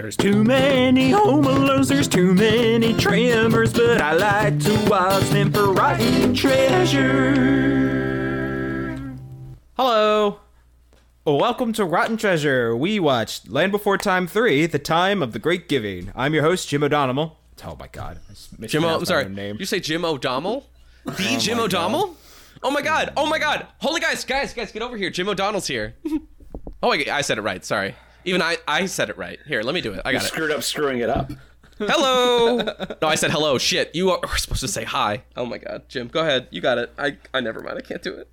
There's too many home alones, there's too many tremors, but I like to watch them for rotten treasure. Hello. Oh, welcome to Rotten Treasure. We watched Land Before Time 3, The Time of the Great Giving. I'm your host, Jim O'Donnell. Oh my god. I s- Jim, O- I'm sorry. Name. You say Jim O'Donnell? The oh, Jim O'Donnell? Oh my god! Oh my god! Holy guys, guys, guys, get over here! Jim O'Donnell's here. oh, I, I said it right. Sorry. Even I, I said it right. Here, let me do it. I got it. Screwed up screwing it up. Hello. No, I said hello. Shit, you are, are supposed to say hi. Oh my god, Jim, go ahead. You got it. I, I never mind. I can't do it.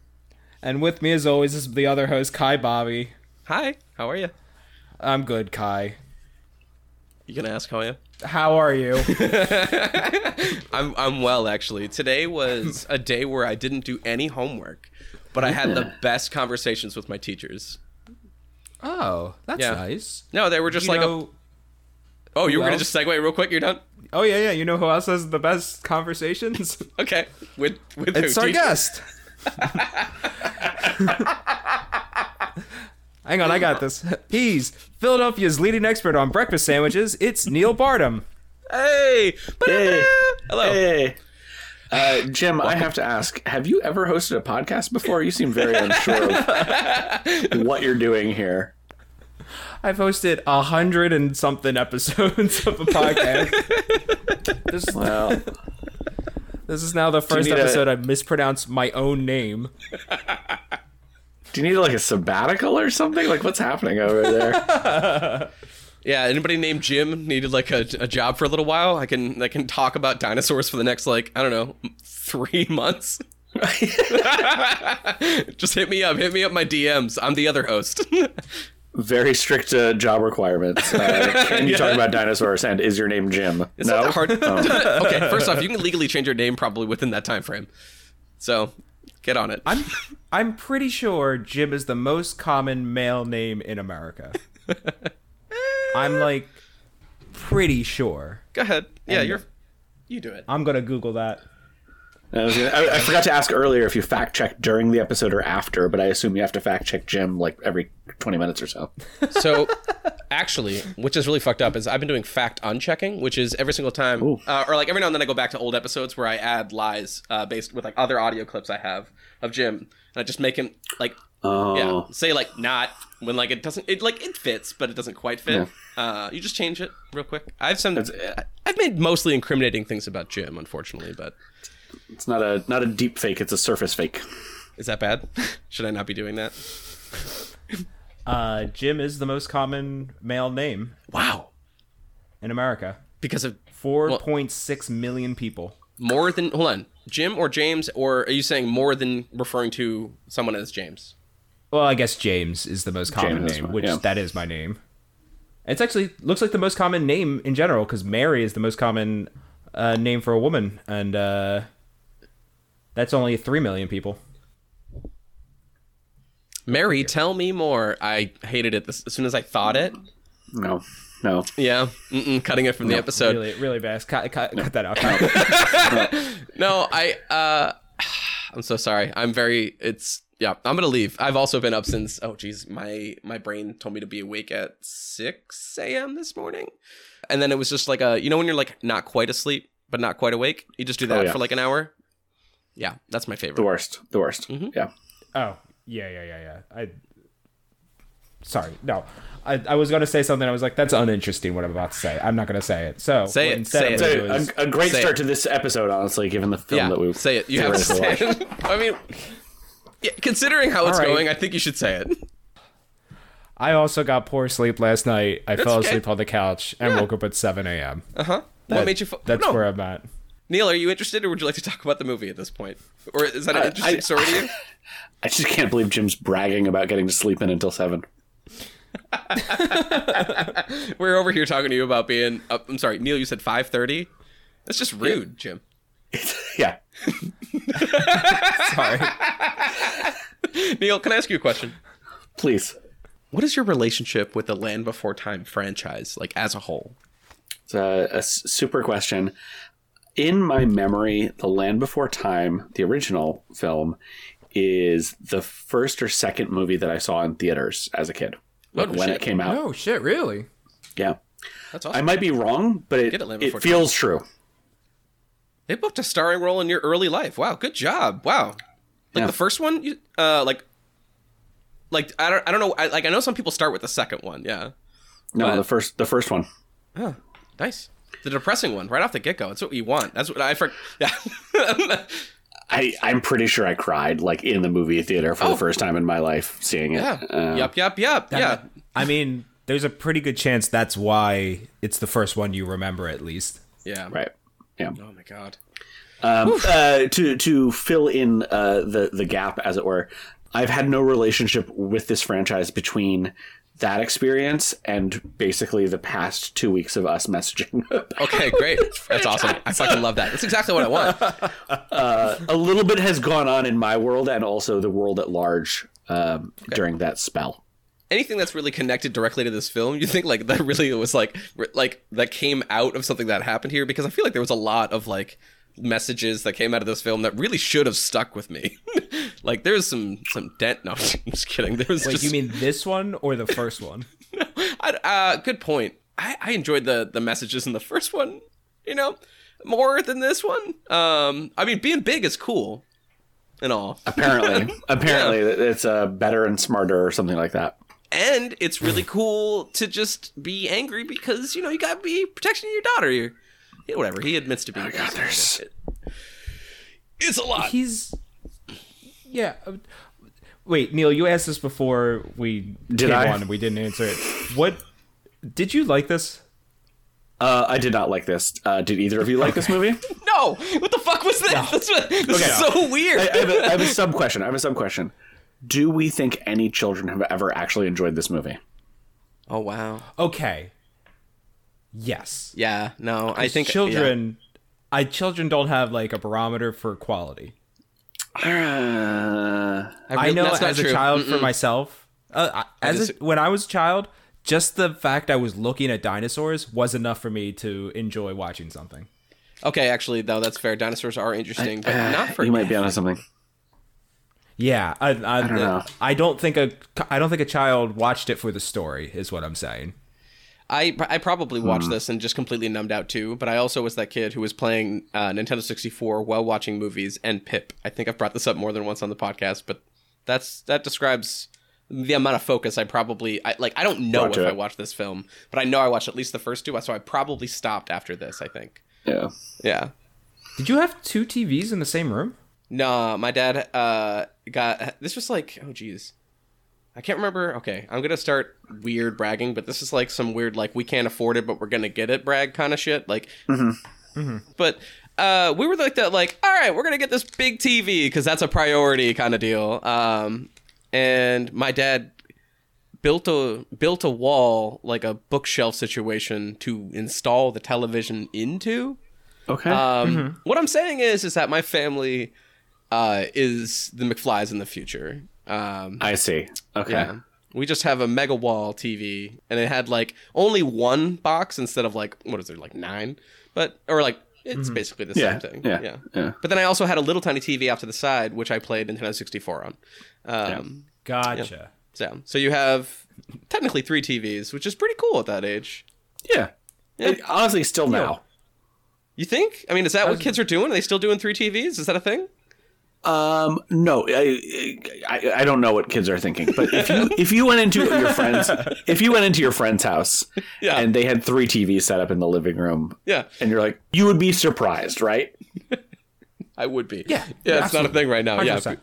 And with me, as always, is the other host, Kai Bobby. Hi. How are you? I'm good, Kai. You gonna ask how I am? How are you? I'm I'm well actually. Today was a day where I didn't do any homework, but I had the best conversations with my teachers. Oh, that's Yeah. nice. No, they were just You like, know, a, oh, you were gonna just segue real quick. You're done. oh yeah, yeah. You know who else has the best conversations? Okay. With with it's who? our Teacher? guest. Hang on, I got this. He's Philadelphia's leading expert on breakfast sandwiches. It's Neil Bardhan. Hey. Hey. Hello. Hey. Uh, Jim, I have to ask: Have you ever hosted a podcast before? You seem very unsure of what you're doing here. I've hosted a hundred and something episodes of a podcast. this, Well, this is now the first episode I've mispronounced my own name. do you need like a sabbatical or something? Like, what's happening over there? Yeah. Anybody named Jim needed like a, a job for a little while? I can I can talk about dinosaurs for the next like I don't know three months. just hit me up. Hit me up my DMs. I'm the other host. Very strict uh, job requirements. Uh, can you talk about dinosaurs? And is your name Jim? It's no. that hard. Oh. okay, first off, you can legally change your name probably within that time frame. So get on it. I'm I'm pretty sure Jim is the most common male name in America. I'm like pretty sure. Go ahead. Yeah, And- you're. You do it. I'm gonna Google that. I, gonna- I- I forgot to ask earlier if you fact check during the episode or after, but I assume you have to fact check Jim like every 20 minutes or so. So, actually, which is really fucked up, is I've been doing fact unchecking, which is every single time, uh, or like every now and then I go back to old episodes where I add lies uh, based with like other audio clips I have of Jim, and I just make him like, Oh. yeah, say like not when like it doesn't, it like it fits, but it doesn't quite fit. Uh, you just change it real quick. I've some, That's, I've made mostly incriminating things about Jim, unfortunately, but It's not a not a deep fake, it's a surface fake. is that bad? Should I not be doing that? Uh, Jim is the most common male name Wow, in America. because of 4.6 million people. more than hold on, Jim or James, or are you saying more than referring to someone as James? Well, I guess James is the most common James name, fine, which yeah. that is my name. It's actually looks like the most common name in general because Mary is the most common uh, name for a woman, and uh, that's only three million people. Mary, tell me more. I hated it this, as soon as I thought it. No. No. Yeah, Mm-mm, cutting it from the episode. Really, really bad. Cut, cut, cut that out. Cut. No, I. uh I'm so sorry. I'm very. It's yeah. I'm gonna leave. I've also been up since. Oh, geez, my my brain told me to be awake at 6 a.m. this morning, and then it was just like a. You know when you're like not quite asleep but not quite awake, you just do that Oh, yeah. for like an hour. Yeah, that's my favorite. The worst. The worst. Mm-hmm. Yeah. oh, yeah, yeah, yeah, yeah. I. Sorry, no. I, I was going to say something. I was like, "That's uninteresting." What I'm about to say. I'm not going to say it. So Say it, Instead, say it. gonna So, do is- a, a great Say start it. to this episode, honestly, given the film yeah, that we say it. You have to say it. I mean, yeah, considering how it's All right. going, I think you should say it. I also got poor sleep last night. I fell okay. asleep on the couch and woke up at 7 a.m. Uh huh. What made you? Fo- That's no. where I'm at. Neil, are you interested, or would you like to talk about the movie at this point, or is that an I- interesting I- story to you? I just can't believe Jim's bragging about getting to sleep in until seven. We're over here talking to you about being. Up, I'm sorry, Neil. You said 5:30. That's just rude, Jim. Yeah. Sorry. Neil, can I ask you a question? Please. What is your relationship with the Land Before Time franchise, like as a whole? It's a super question. In my memory, The Land Before Time, the original film, is the first or second movie that I saw in theaters as a kid. Like Oh, when shit. it came out. oh shit! Really? Yeah. That's I might be wrong, but it, it, it feels true. They booked a starring role in your early life. Wow, good job. Wow. Like Yeah. the first one, you, uh, like, like I don't, I don't know. I, like I know some people start with the second one. Yeah. No, But- the first the first one. Oh, nice. The depressing one right off the get go. That's what you want. That's what I for. Yeah. I I'm pretty sure I cried like in the movie theater for Oh. the first time in my life seeing it. yeah. Uh, yup. Yup. Yup. Yeah. I mean, there's a pretty good chance that's why it's the first one you remember at least. Yeah. Right. Yeah. Oh my god. Um, uh, to to fill in uh, the the gap, as it were, I've had no relationship with this franchise between that experience and basically the past two weeks of us messaging. Okay. Great. That's awesome. I fucking love that. That's exactly what I want. a little bit has gone on in my world and also the world at large um, during that spell. Anything that's really connected directly to this film, you think like that really was like re- like that came out of something that happened here because I feel like there was a lot of like messages that came out of this film that really should have stuck with me. like there's some some dent. No, I'm just kidding. There was Wait, just you mean this one or the first one? I, uh, good point. I, I enjoyed the the messages in the first one. You know, more than this one. Um, I mean, being big is cool and all. Apparently, apparently, it's uh, better and smarter or something like that. And it's really cool to just be angry because you know you gotta be protecting your daughter. You're, you know, whatever he admits to being. Oh God, there's- It's a lot. He's yeah. uh, Wait, Neil, you asked this before we Did came I? on and we didn't answer it. What did you like this? Uh, I did not like this. Uh, did either of you like this movie? No, what the fuck was this? That's what, this is so weird. I, I have a, I have a sub question. I have a sub question. Do we think any children have ever actually enjoyed this movie? oh wow. Okay. Yes. Yeah. No, I think children I children don't have like a barometer for quality. Uh, yeah. I know as a true. child for Mm-mm. myself, uh, I- as dis- a, when I was a child, just the fact I was looking at dinosaurs was enough for me to enjoy watching something. Okay, actually, though, that's fair. Dinosaurs are interesting, but uh, not for you might be onto something. Yeah, I, I, I don't know. I don't think a I don't think a child watched it for the story. Is what I'm saying. I I probably Hmm. watched this and just completely numbed out too. But I also was that kid who was playing uh, Nintendo 64 while watching movies and Pip. I think I've brought this up more than once on the podcast, but that's that describes the amount of focus I probably I like. I don't know Brought if to I watched this film, but I know I watched at least the first two, so I probably stopped after this. I think. Yeah. Yeah. Did you have two TVs in the same room? No, my dad uh got this was like oh geez. I can't remember. Okay, I'm gonna start weird bragging, but this is like some weird like we can't afford it, but we're gonna get it brag kind of shit. Like, but uh, we were like that. Like, all right, we're gonna get this big TV because that's a priority kind of deal. Um, and my dad built a built a wall like a bookshelf situation to install the television into. Okay. Um, What I'm saying is, is that my family uh, is the McFlys in the future. Um, I see. Okay. yeah, we just have a mega wall TV, and it had like only one box instead of like what is there like nine, but or like it's basically the Yeah, same thing. yeah, yeah, yeah. But then I also had a little tiny TV off to the side, which I played Nintendo 64 on. Um, Gotcha. So, so you have technically three TVs, which is pretty cool at that age. Yeah. It- honestly, still now. You think? I mean, is that what kids are doing? Are they still doing three TVs? Is that a thing? Um, no, I, I I don't know what kids are thinking, but if you if you went into your friend's if you went into your friend's house Yeah. and they had three TVs set up in the living room, Yeah. and you're like, you would be surprised, right? I would be. Yeah, Yeah, it's not a thing right now. Yeah. 100%.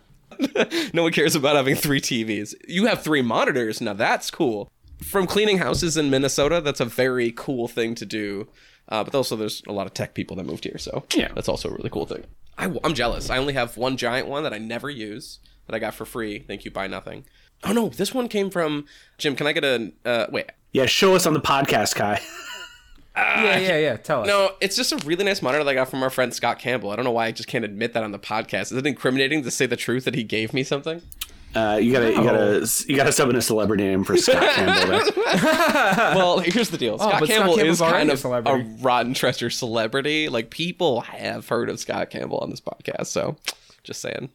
no one cares about having three TVs. You have three monitors. Now that's cool. From cleaning houses in Minnesota, that's a very cool thing to do. Uh, but also, there's a lot of tech people that moved here, so Yeah. that's also a really cool thing. I, am jealous. I only have one giant one that I never use that I got for free. Thank you, buy nothing. Oh no, this one came from Jim. Can I get a uh, wait? Yeah, show us on the podcast, Kai. yeah, yeah, yeah. Tell us. No, it's just a really nice monitor that I got from our friend Scott Campbell. I don't know why I just can't admit that on the podcast. Is it incriminating to say the truth that he gave me something? Uh, you gotta, you gotta, you gotta sub in a celebrity name for Scott Campbell. There. well, here's the deal. Scott but Scott Campbell Campbell's is kind a of a, celebrity. rotten treasure celebrity. Like people have heard of Scott Campbell on this podcast, so just saying.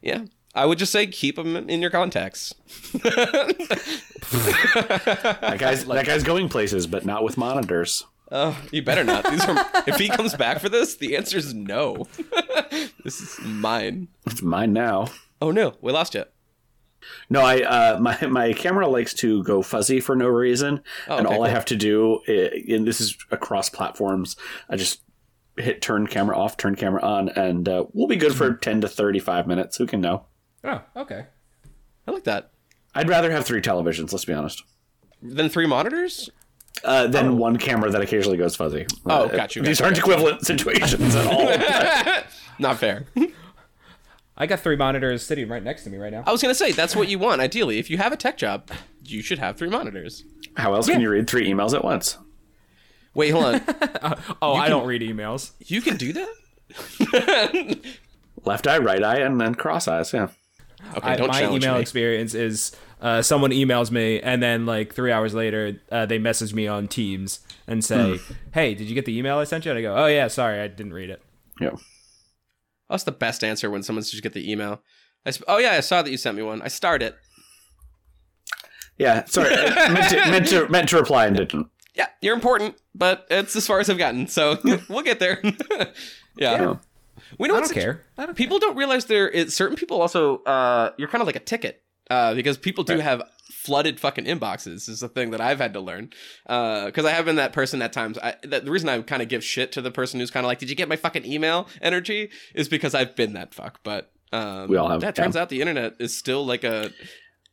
Yeah. I would just say keep him in your contacts. That guy's that guy's going places, but not with monitors. Oh, you better not. These are. if he comes back for this, the answer is no. this is mine. It's mine now. Oh no, we lost you. No, I uh, my my camera likes to go fuzzy for no reason, Oh, and okay, all I have to do, i- and this is across platforms, I just hit turn camera off, turn camera on, and uh, we'll be good for Mm-hmm. ten to thirty five minutes. Who can know? Oh, okay. I like that. I'd rather have three televisions. Let's be honest. Than three monitors. Uh, then one camera that occasionally goes fuzzy. Oh, got you, These got you, aren't got equivalent situations at all. Not fair. I got three monitors sitting right next to me right now. I was gonna say that's what you want. Ideally, if you have a tech job, you should have three monitors. How else can you read three emails at once? Wait, hold on. Oh, I don't read emails. You can do that? Left eye, right eye, and then cross eyes. Yeah. Okay, I, don't my email me. experience is uh, someone emails me and then like three hours later uh, they message me on Teams and say, "Hey, did you get the email I sent you?" And I go, "Oh yeah, sorry, I didn't read it." Yeah. That's the best answer when someone's just get the email. I sp- oh yeah, I saw that you sent me one. I starred it. Yeah. Sorry. Meant to meant to meant to reply and didn't. Yeah, you're important, but it's as far as I've gotten. So we'll get there. yeah. Yeah. We know I don't care. I don't people don't realize there is certain people also uh you're kind of like a ticket uh because people do have flooded fucking inboxes is the thing that i've had to learn. Uh because i have been that person at times. I, that, the reason i kind of give shit to the person who's kind of like did you get my fucking email? energy is because i've been that fuck. But um We all have, yeah, turns out the internet is still like a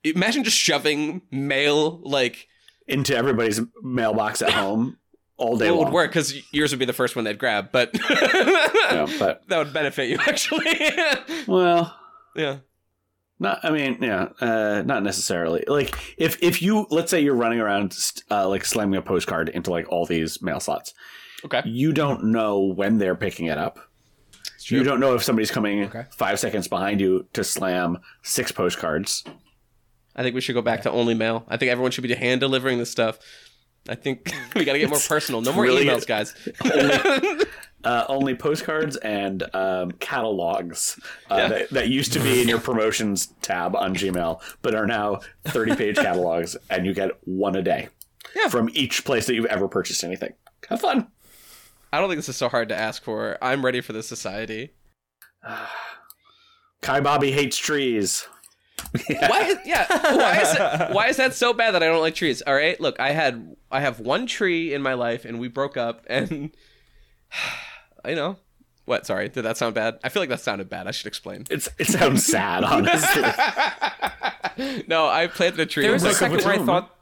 imagine just shoving mail like Into everybody's mailbox at home all day it would work because yours would be the first one they'd grab but Yeah, but that would benefit you actually. Well, yeah not. I mean, yeah, uh, not necessarily. Like if if you let's say you're running around uh, like slamming a postcard into like all these mail slots, okay you don't know when they're picking it up. You don't know if somebody's coming Okay. five seconds behind you to slam six postcards. I think we should go back to only mail. I think everyone should be hand delivering this stuff. I think we got to get more personal. No more really- emails, guys. Uh, only postcards and um, catalogs uh, Yeah. that, that used to be in your promotions tab on Gmail, but are now 30 page catalogs, and you get one a day Yeah. from each place that you've ever purchased anything. Have fun. I don't think this is so hard to ask for. I'm ready for this society. Kai Bobby hates trees. Why? Is, yeah. Why is it, Why is that so bad that I don't like trees? All right. Look, I had I have one tree in my life, and we broke up, and you know what? Sorry, did that sound bad? I feel like that sounded bad. I should explain. It's it sounds sad, honestly. no, I planted a tree. There was a second where I thought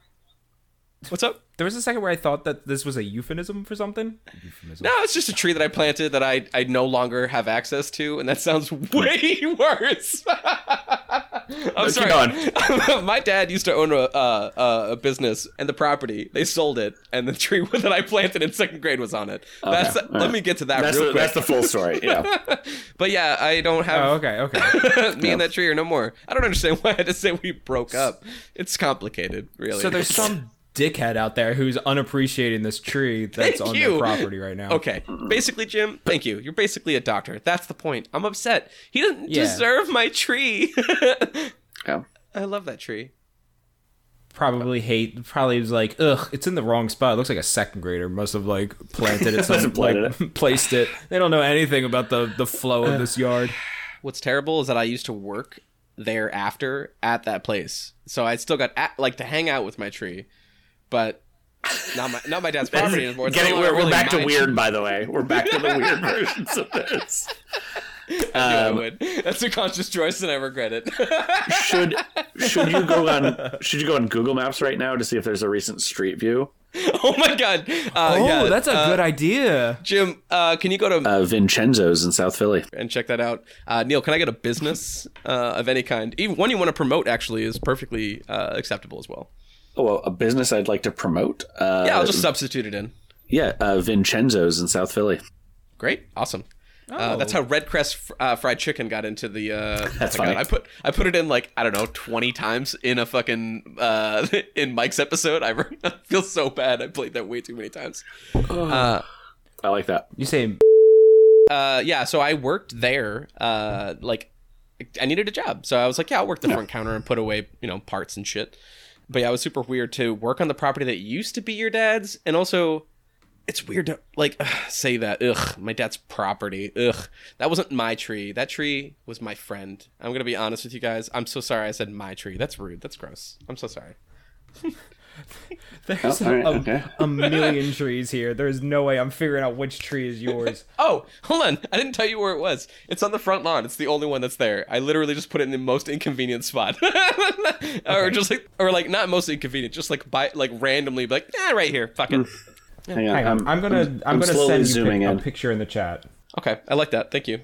What's up? There was a second where I thought that this was a euphemism for something. Euphemism. No, it's just a tree that I planted that I, I no longer have access to, and that sounds way worse. I'm Keep sorry. My dad used to own a, uh, a business, and the property they sold it, and the tree that I planted in second grade was on it. That's all let right. me get to that That's real the, quick. that's the full story. Yeah. but yeah, I don't have Oh, okay, okay. me and that tree are no more. I don't understand why I had to say we broke up. It's complicated, really. So there's some dickhead out there who's unappreciating this tree that's Thank on you. their property right now. Okay. Basically, Jim, thank you. You're basically a doctor. That's the point. I'm upset. He doesn't Yeah. deserve my tree. yeah. Oh. I love that tree. Probably hate. Probably was like, ugh, it's in the wrong spot. It looks like a second grader must have like planted it, some, Must have planted like, placed it. They don't know anything about the the flow of this yard. What's terrible is that I used to work there after at that place, so I still got at, like to hang out with my tree, but not my not my dad's property anymore. It's Get no we're, we're really back to mine. weird, by the way. We're back to the weird versions of this. Yeah, I Um, would. That's a conscious choice, and I regret it. should should you go on should you go on Google Maps right now to see if there's a recent street view? oh my god. Uh, Oh, yeah, that's a uh, good idea. Jim, uh, can you go to Uh, Vincenzo's in South Philly. and check that out. Uh, Neil, can I get a business uh, of any kind? Even one you want to promote actually is perfectly uh, acceptable as well. Oh, well, a business I'd like to promote. Uh, Yeah, I'll just substitute it in. yeah, uh, Vincenzo's in South Philly. Great, awesome. Uh, that's how Red Crest fr- uh, fried chicken got into the. Uh, That's oh funny. God, I put I put it in like I don't know twenty times in a fucking uh, in Mike's episode. I, re- I feel so bad. I played that way too many times. Uh, I like that. You say uh, yeah, so I worked there, uh, like I needed a job. So I was like, yeah, I'll work the front counter and put away, you know, parts and shit. But yeah, it was super weird to work on the property that used to be your dad's. And also, it's weird to like ugh, say that. Ugh, my dad's property. Ugh, that wasn't my tree. That tree was my friend. I'm to be honest with you guys. I'm so sorry I said my tree. That's rude. That's gross. I'm so sorry. There's Oh, all right, a, okay. a million trees here. There's no way I'm figuring out which tree is yours. Oh, hold on. I didn't tell you where it was. It's on the front lawn. It's the only one that's there. I literally just put it in the most inconvenient spot. or just like or like not most inconvenient, just like by like randomly like, yeah, right here. Fuck it. Hang on, Hang on, I'm, gonna I'm, gonna send you zooming pic- a picture in the chat. Okay, I like that. Thank you.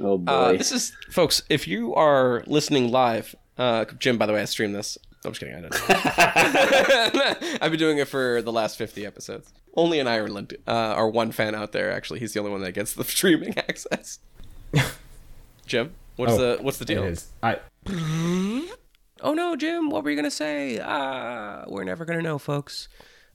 Oh boy. Uh, this is folks, if you are listening live, uh Jim, by the way, I streamed this. I'm just kidding, I don't. I've been doing it for the last 50 episodes. Only in Ireland, uh, our one fan out there, actually, he's the only one that gets the streaming access. Jim, what's Oh, the what's the deal? It is. I Oh no, Jim, what were you gonna say? Ah, we're never gonna know, folks.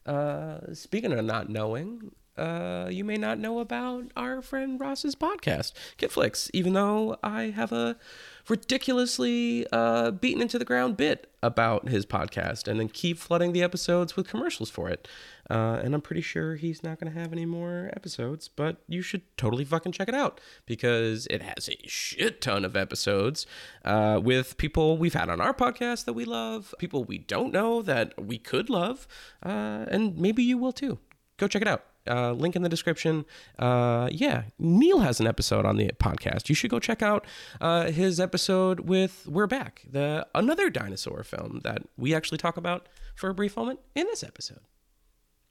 Uh, speaking of not knowing, uh, you may not know about our friend Ross's podcast, Kidflix, even though I have a ridiculously uh, beaten into the ground bit about his podcast and then keep flooding the episodes with commercials for it. Uh, and I'm pretty sure he's not going to have any more episodes, but you should totally fucking check it out because it has a shit ton of episodes uh, with people we've had on our podcast that we love, people we don't know that we could love, uh, and maybe you will too. Go check it out. Uh, link in the description. Uh, yeah, Neil has an episode on the podcast. You should go check out uh, his episode with We're Back, the another dinosaur film that we actually talk about for a brief moment in this episode.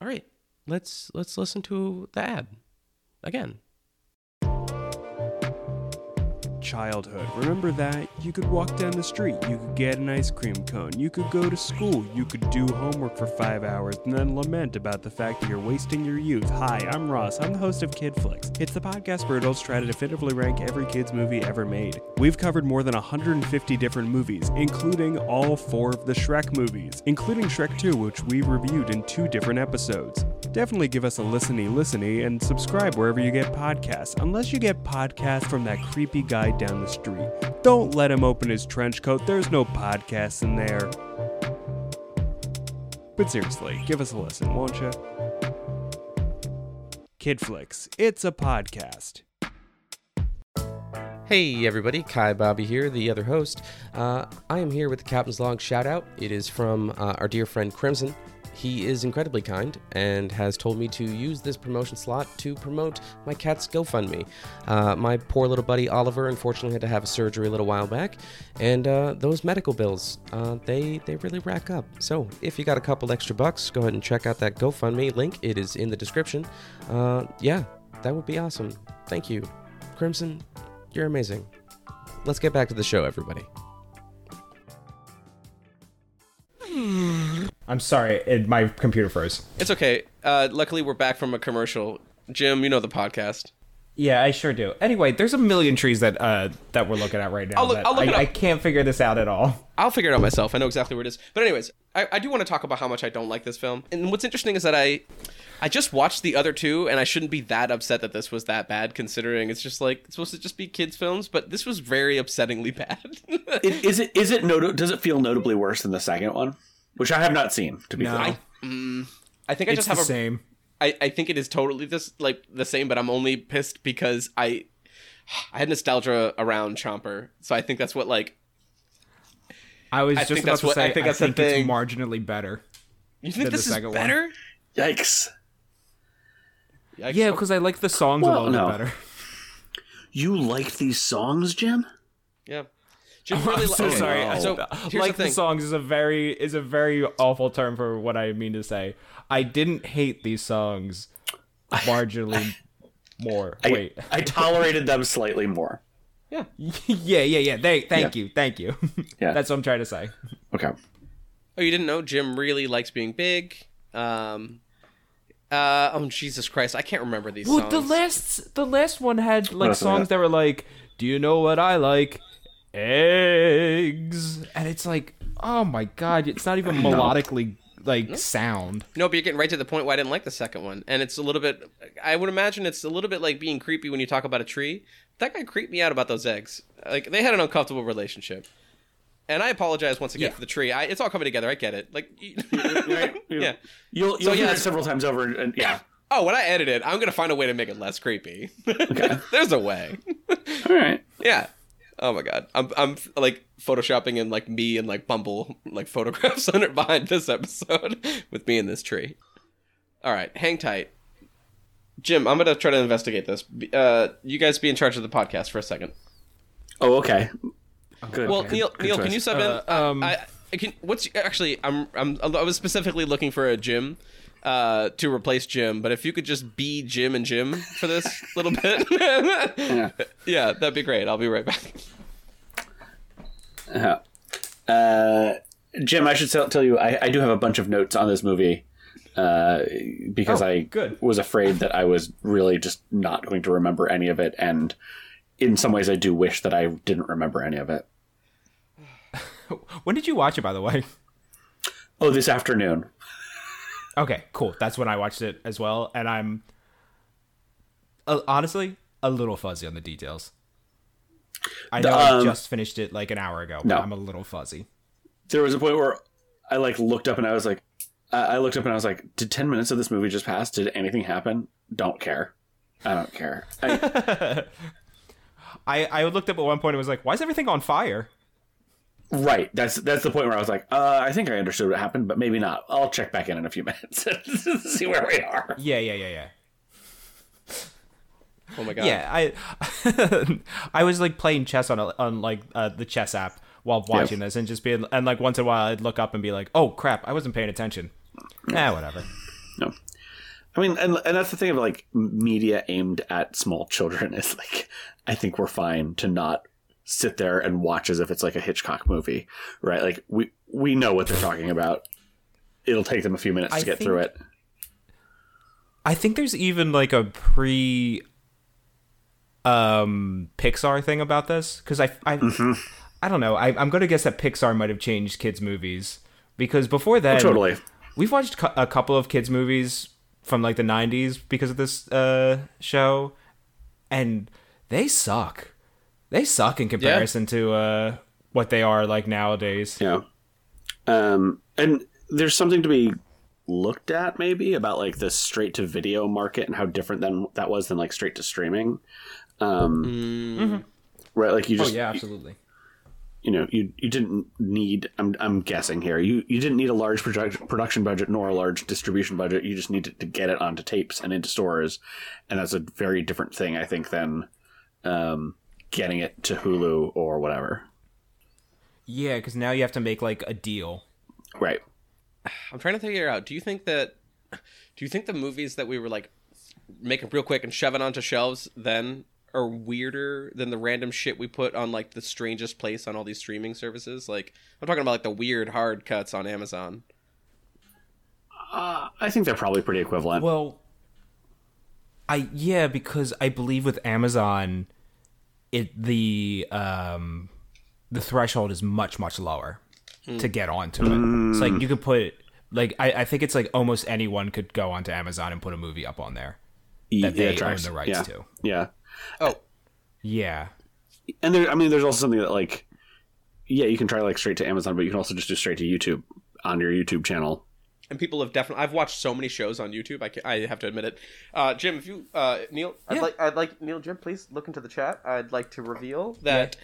All right, let's let's listen to the ad again. Childhood. Remember that? You could walk down the street, you could get an ice cream cone, you could go to school, you could do homework for five hours, and then lament about the fact that you're wasting your youth. Hi, I'm Ross. I'm the host of Kidflix. It's the podcast where adults try to definitively rank every kid's movie ever made. We've covered more than 150 different movies, including all four of the Shrek movies, including Shrek 2, which we reviewed in two different episodes. Definitely give us a listeny listeny and subscribe wherever you get podcasts, unless you get podcasts from that creepy guy down the street. Don't let him open his trench coat, there's no podcasts in there. But seriously, give us a listen, won't you? Kidflix, it's a podcast. Hey everybody, Kai Bobby here, the other host. Uh, I am here with the Captain's Log shout out. It is from uh, our dear friend Crimson. He is incredibly kind and has told me to use this promotion slot to promote my cat's GoFundMe. Uh, my poor little buddy Oliver unfortunately had to have a surgery a little while back, and uh, those medical bills, uh, they, they really rack up. So if you got a couple extra bucks, go ahead and check out that GoFundMe link. It is in the description. Uh, yeah, that would be awesome. Thank you. Crimson, you're amazing. Let's get back to the show, everybody. I'm sorry, it, my computer froze. It's okay. Uh, luckily, we're back from a commercial. Jim, you know the podcast. Yeah, I sure do. Anyway, there's a million trees that uh that we're looking at right now. I'll look- that I'll look I, it up. I can't figure this out at all. I'll figure it out myself. I know exactly where it is. But anyways, I, I do want to talk about how much I don't like this film. And what's interesting is that I I just watched the other two, and I shouldn't be that upset that this was that bad, considering it's just like it's supposed to just be kids' films. But this was very upsettingly bad. It- Is it is it not- does it feel notably worse than the second one, which I have not seen to be No. fair. I think I It's just the have a same. I, I think it is totally this like the same, but I'm only pissed because I I had nostalgia around Chomper, so I think that's what like I was I just think about that's to what- say. I think that's the it's thing. marginally better. you think Than the this is second one. better. Yikes! Yikes. Yeah, because I like the songs Well, a little no. bit better. You liked these songs, Jim? yeah. Jim really I'm li- so okay, sorry. So here's like the the, songs is a very is a very awful term for what I mean to say. I didn't hate these songs marginally more. I, Wait. I tolerated them slightly more. yeah. yeah, yeah, yeah. Thank, thank Yeah. you, thank you. Yeah. That's what I'm trying to say. Okay. Oh, you didn't know Jim really likes being big. Um. Uh. Oh Jesus Christ! I can't remember these Well, songs. the last the last one had like else do we got? songs that were like, "Do you know what I like? Eggs." And it's like, oh my god, it's not even melodically like sound. No, but you're getting right to the point why I didn't like the second one. And it's a little bit I would imagine it's a little bit like being creepy when you talk about a tree. That guy creeped me out about those eggs. Like they had an uncomfortable relationship. And I apologize once again Yeah. for the tree. I, it's all coming together. I get it. Like, Right? yeah. You'll you'll hear yeah, it several times over, and, and yeah. Oh, when I edit it, I'm gonna find a way to make it less creepy. Okay. There's a way. All right. Yeah. Oh my god. I'm I'm like photoshopping in like me and like Bumble like photographs under behind this episode with me in this tree. All right, hang tight. Jim, I'm gonna try to investigate this. Uh, you guys be in charge of the podcast for a second. Oh, okay. Good. Well, good- Neil, good Neil, choice. can you sub Uh, in? um, I, I can. What's actually? I'm, I'm. I was specifically looking for a Jim, uh, to replace Jim. But if you could just be Jim and Jim for this little bit, Yeah. yeah, that'd be great. I'll be right back. Uh, uh, Jim, I should tell, tell you, I, I do have a bunch of notes on this movie uh, because Oh, I good. was afraid that I was really just not going to remember any of it, and in some ways, I do wish that I didn't remember any of it. When did you watch it, by the way? Oh, this afternoon. Okay, cool. That's when I watched it as well, and I'm uh, honestly a little fuzzy on the details. I know I Um, just finished it like an hour ago, but no. I'm a little fuzzy. There was a point where I like looked up and I was like, I I looked up and I was like, did ten minutes of this movie just pass? Did anything happen? Don't care. I don't care. I, I I looked up at one point and was like, "Why is everything on fire?" right. That's that's the point where I was like, uh, I think I understood what happened, but maybe not. I'll check back in in a few minutes and see where we are. Yeah, yeah, yeah, yeah. Oh my god. Yeah, I I was like playing chess on a, on like uh, the chess app while watching this, and just being and like once in a while I'd look up and be like, "Oh crap, I wasn't paying attention." Yeah, whatever. No. I mean, and, and that's the thing of like media aimed at small children is like, I think we're fine to not sit there and watch as if it's like a Hitchcock movie, right? Like we we know what they're talking about. It'll take them a few minutes I to get think- through it. I think there's even like a pre um Pixar thing about this because I I Mm-hmm. I don't know. I, I'm gonna guess that Pixar might have changed kids movies because before then, Totally. we've watched a couple of kids movies from like the 90s because of this uh show and they suck they suck in comparison to uh what they are like nowadays Yeah. Um, and there's something to be looked at maybe about like the straight to video market and how different than that was than like straight to streaming. Um, Right, like you oh just yeah absolutely you know you you didn't need I'm I'm guessing here you you didn't need a large production production budget nor a large distribution budget you just needed to get it onto tapes and into stores and that's a very different thing I think than um, getting it to Hulu or whatever yeah because now you have to make like a deal right I'm trying to figure out. Do you think that? Do you think the movies that we were like making real quick and shoving onto shelves then are weirder than the random shit we put on like the strangest place on all these streaming services? Like I'm talking about like the weird hard cuts on Amazon. uh, I think they're probably pretty equivalent well i yeah because i believe with amazon it the um the threshold is much much lower to get onto it it's like you could put like I, I think it's like almost anyone could go onto amazon and put a movie up on there that Yeah, they it tracks. own the rights yeah. to yeah Oh, yeah and there I mean there's also something that like yeah you can try like straight to Amazon but you can also just do straight to YouTube on your YouTube channel and people have definitely. I've watched so many shows on YouTube. I, can, I have to admit it. Uh, Jim, if you uh, Neil, I'd like I'd like Neil Jim, please look into the chat. I'd like to reveal that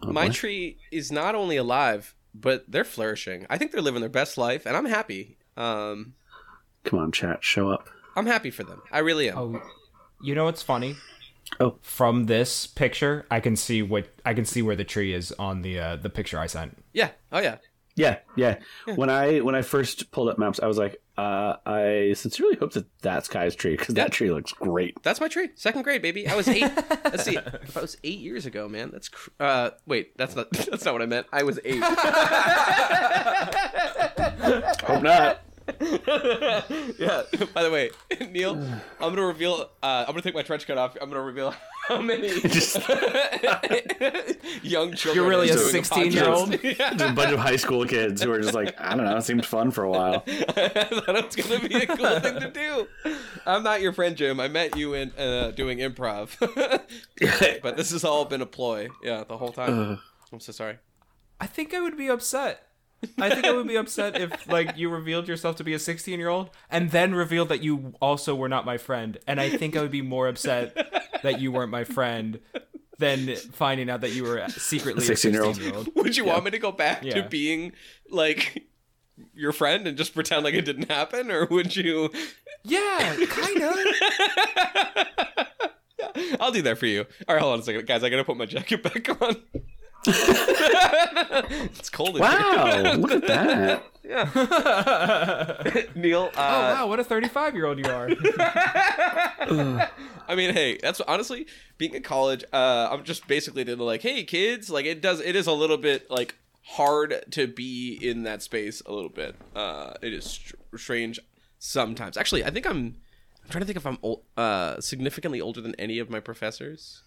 my boy. tree is not only alive, but they're flourishing. I think they're living their best life, and I'm happy. Um, come on chat show up I'm happy for them. I really am. oh you know what's funny Oh. from this picture i can see what i can see where the tree is on the uh the picture i sent Yeah. Oh yeah. Yeah, yeah. When I when I first pulled up maps, I was like, uh, I sincerely hope that that's Kai's tree because that tree looks great. That's my tree. Second grade, baby. I was eight. Let's see. If I was eight years ago, man, that's cr- uh. Wait, that's not. That's not what I meant. I was eight. Hope not. yeah. By the way, Neil, I'm gonna reveal. Uh, I'm gonna take my trench coat off. I'm gonna reveal how many young children. You're really a 16-year-old? Just a bunch of high school kids who are just like, I don't know, it seemed fun for a while. I thought it was gonna be a cool thing to do. I'm not your friend, Jim. I met you in uh, doing improv, but this has all been a ploy. Yeah, the whole time. I'm so sorry. I think I would be upset. I think I would be upset if like you revealed yourself to be a 16 year old and then revealed that you also were not my friend. And I think I would be more upset that you weren't my friend than finding out that you were secretly a 16 year 16-year-old. Would you want me to go back to being like your friend and just pretend like it didn't happen, or would you? Yeah, kind of. I'll do that for you. All right, hold on a second, guys. I gotta put my jacket back on. it's cold. in Wow, look at that. here. Neil. Oh Uh, wow, what a 35 year old you are. I mean, hey, that's honestly being in college. Uh, I'm just basically did like, hey, kids. Like, it does. It is a little bit like hard to be in that space. A little bit. Uh, it is str- strange sometimes. Actually, I think I'm. I'm trying to think if I'm old, uh, significantly older than any of my professors.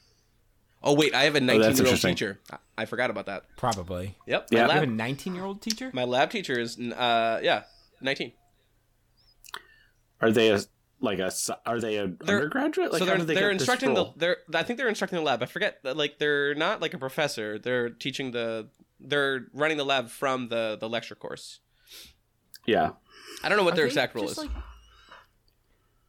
Oh wait, I have a 19 year old teacher. I, I forgot about that. Probably. Yep. Yeah. My You have a 19 year old teacher? my lab teacher is uh yeah 19. Are they a like a are they a They're- undergraduate? Like so they're did they they're instructing the they're I think they're instructing the lab. I forget like they're not like a professor. They're teaching the they're running the lab from the the lecture course. yeah. I don't know what Are their exact role is. like-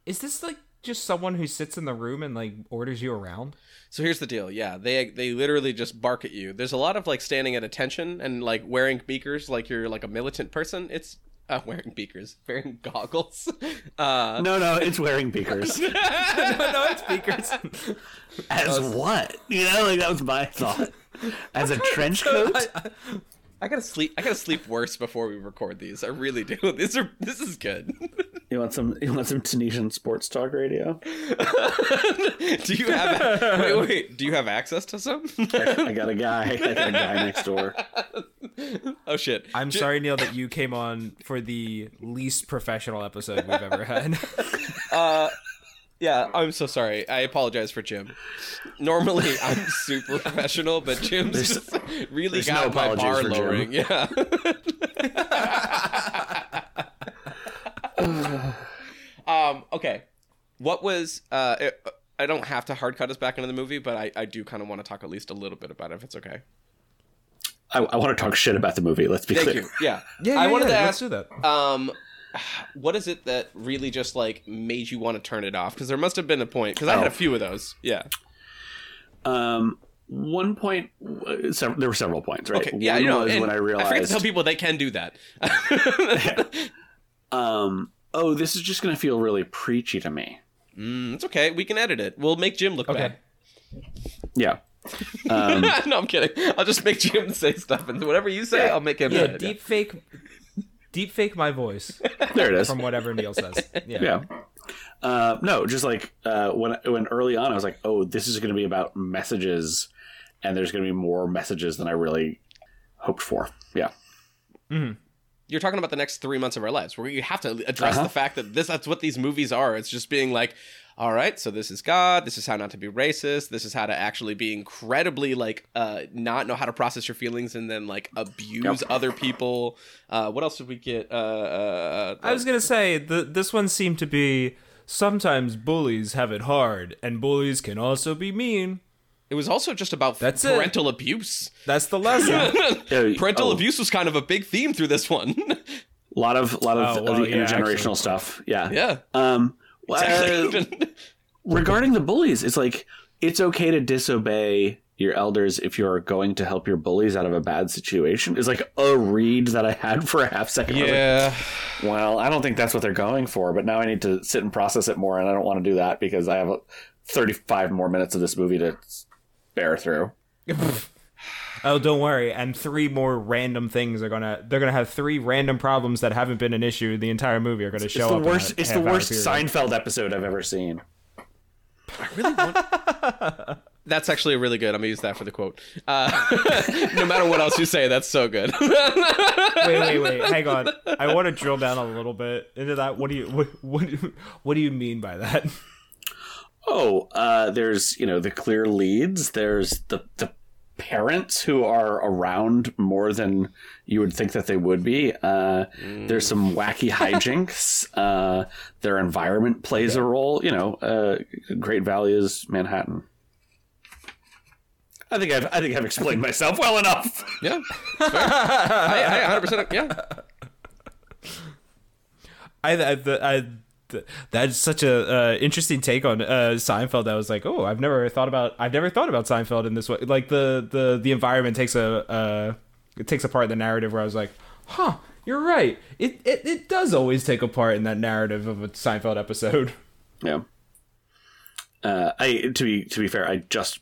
is this like just someone who sits in the room and like orders you around? So here's the deal. Yeah, they they literally just bark at you. There's a lot of like standing at attention and like wearing beakers like you're like a militant person. It's uh, wearing beakers, wearing goggles. Uh, No, no, it's wearing beakers. no, no, it's speakers. As what? You know, like that was my thought. As a trench coat? I gotta sleep. I gotta sleep worse before we record these. I really do. These are. This is good. You want some? You want some Tunisian sports talk radio? do you have? Wait, wait. Do you have access to some? I got a guy. I got a guy next door. oh shit. I'm sorry, Neil, that you came on for the least professional episode we've ever had. Uh, yeah. I'm so sorry. I apologize for Jim. Normally I'm super professional, but Jim's There's- just really there's no got my bar for Jim. lowering. Yeah. um. Okay. What was uh? It, I don't have to hard cut us back into the movie, but I, I do kind of want to talk at least a little bit about it, if it's okay. I, I want to talk shit about the movie. Let's be Thank clear. you. Yeah. yeah, I wanted to let's ask do that. um what is it that really just like made you want to turn it off because there must have been a point because i had Oh. a few of those yeah Um, one point. uh, Several, there were several points, right? okay yeah One you know was when I realized. I forget to tell people they can do that um, oh, this is just going to feel really preachy to me. mm, it's okay we can edit it we'll make jim look Okay. Yeah. Um, no i'm kidding i'll just make jim say stuff and whatever you say i'll make him Yeah, deep fake, deep fake my voice there it is. from whatever Neil says. Yeah. Yeah. Uh, no, just like uh, when when early on, I was like, oh, this is going to be about messages, and there's going to be more messages than I really hoped for. Yeah. you're talking about the next three months of our lives where you have to address Uh-huh. the fact that this that's what these movies are it's just being like all right so this is god this is how not to be racist this is how to actually be incredibly like uh not know how to process your feelings and then like abuse Yep. other people uh what else did we get uh, uh, uh I was gonna say the this one seemed to be sometimes bullies have it hard, and bullies can also be mean. it was also just about That's it. parental abuse That's the lesson. Yeah, parental oh, abuse was kind of a big theme through this one A lot of lot of, Oh, well, of the yeah, intergenerational actually. stuff. Yeah. yeah Um. Well, uh, exactly. regarding the bullies, it's like it's okay to disobey your elders if you're going to help your bullies out of a bad situation. Is like a read that I had for a half second. I like, yeah well, I don't think that's what they're going for, but now I need to sit and process it more, and I don't want to do that because I have uh, 35 more minutes of this movie to bear through. oh, don't worry. And three more random things are gonna they're gonna have three random problems that haven't been an issue the entire movie are gonna show It's the up. worst. It's the worst. Seinfeld episode I've ever seen. I really want That's actually really good. I'm gonna use that for the quote. Uh, no matter what else you say, that's so good. wait, wait, wait. Hang on. I want to drill down a little bit into that. What do you what what, what do you mean by that? Oh, uh, there's you know the clear leads. There's the the parents who are around more than you would think that they would be. Uh, There's some wacky hijinks. uh, their environment plays a role. You know, uh, Great Valley is Manhattan. I think I've I think I've explained myself well enough. yeah. I, I 100%. Yeah, I, I, the, I th- that's such a uh, interesting take on uh, Seinfeld. I was like, oh, I've never thought about I've never thought about Seinfeld in this way. Like the the the environment takes a uh, it takes a part in the narrative where I was like, huh, you're right. It, it it does always take a part in that narrative of a Seinfeld episode. Yeah. Uh, I to be to be fair, I just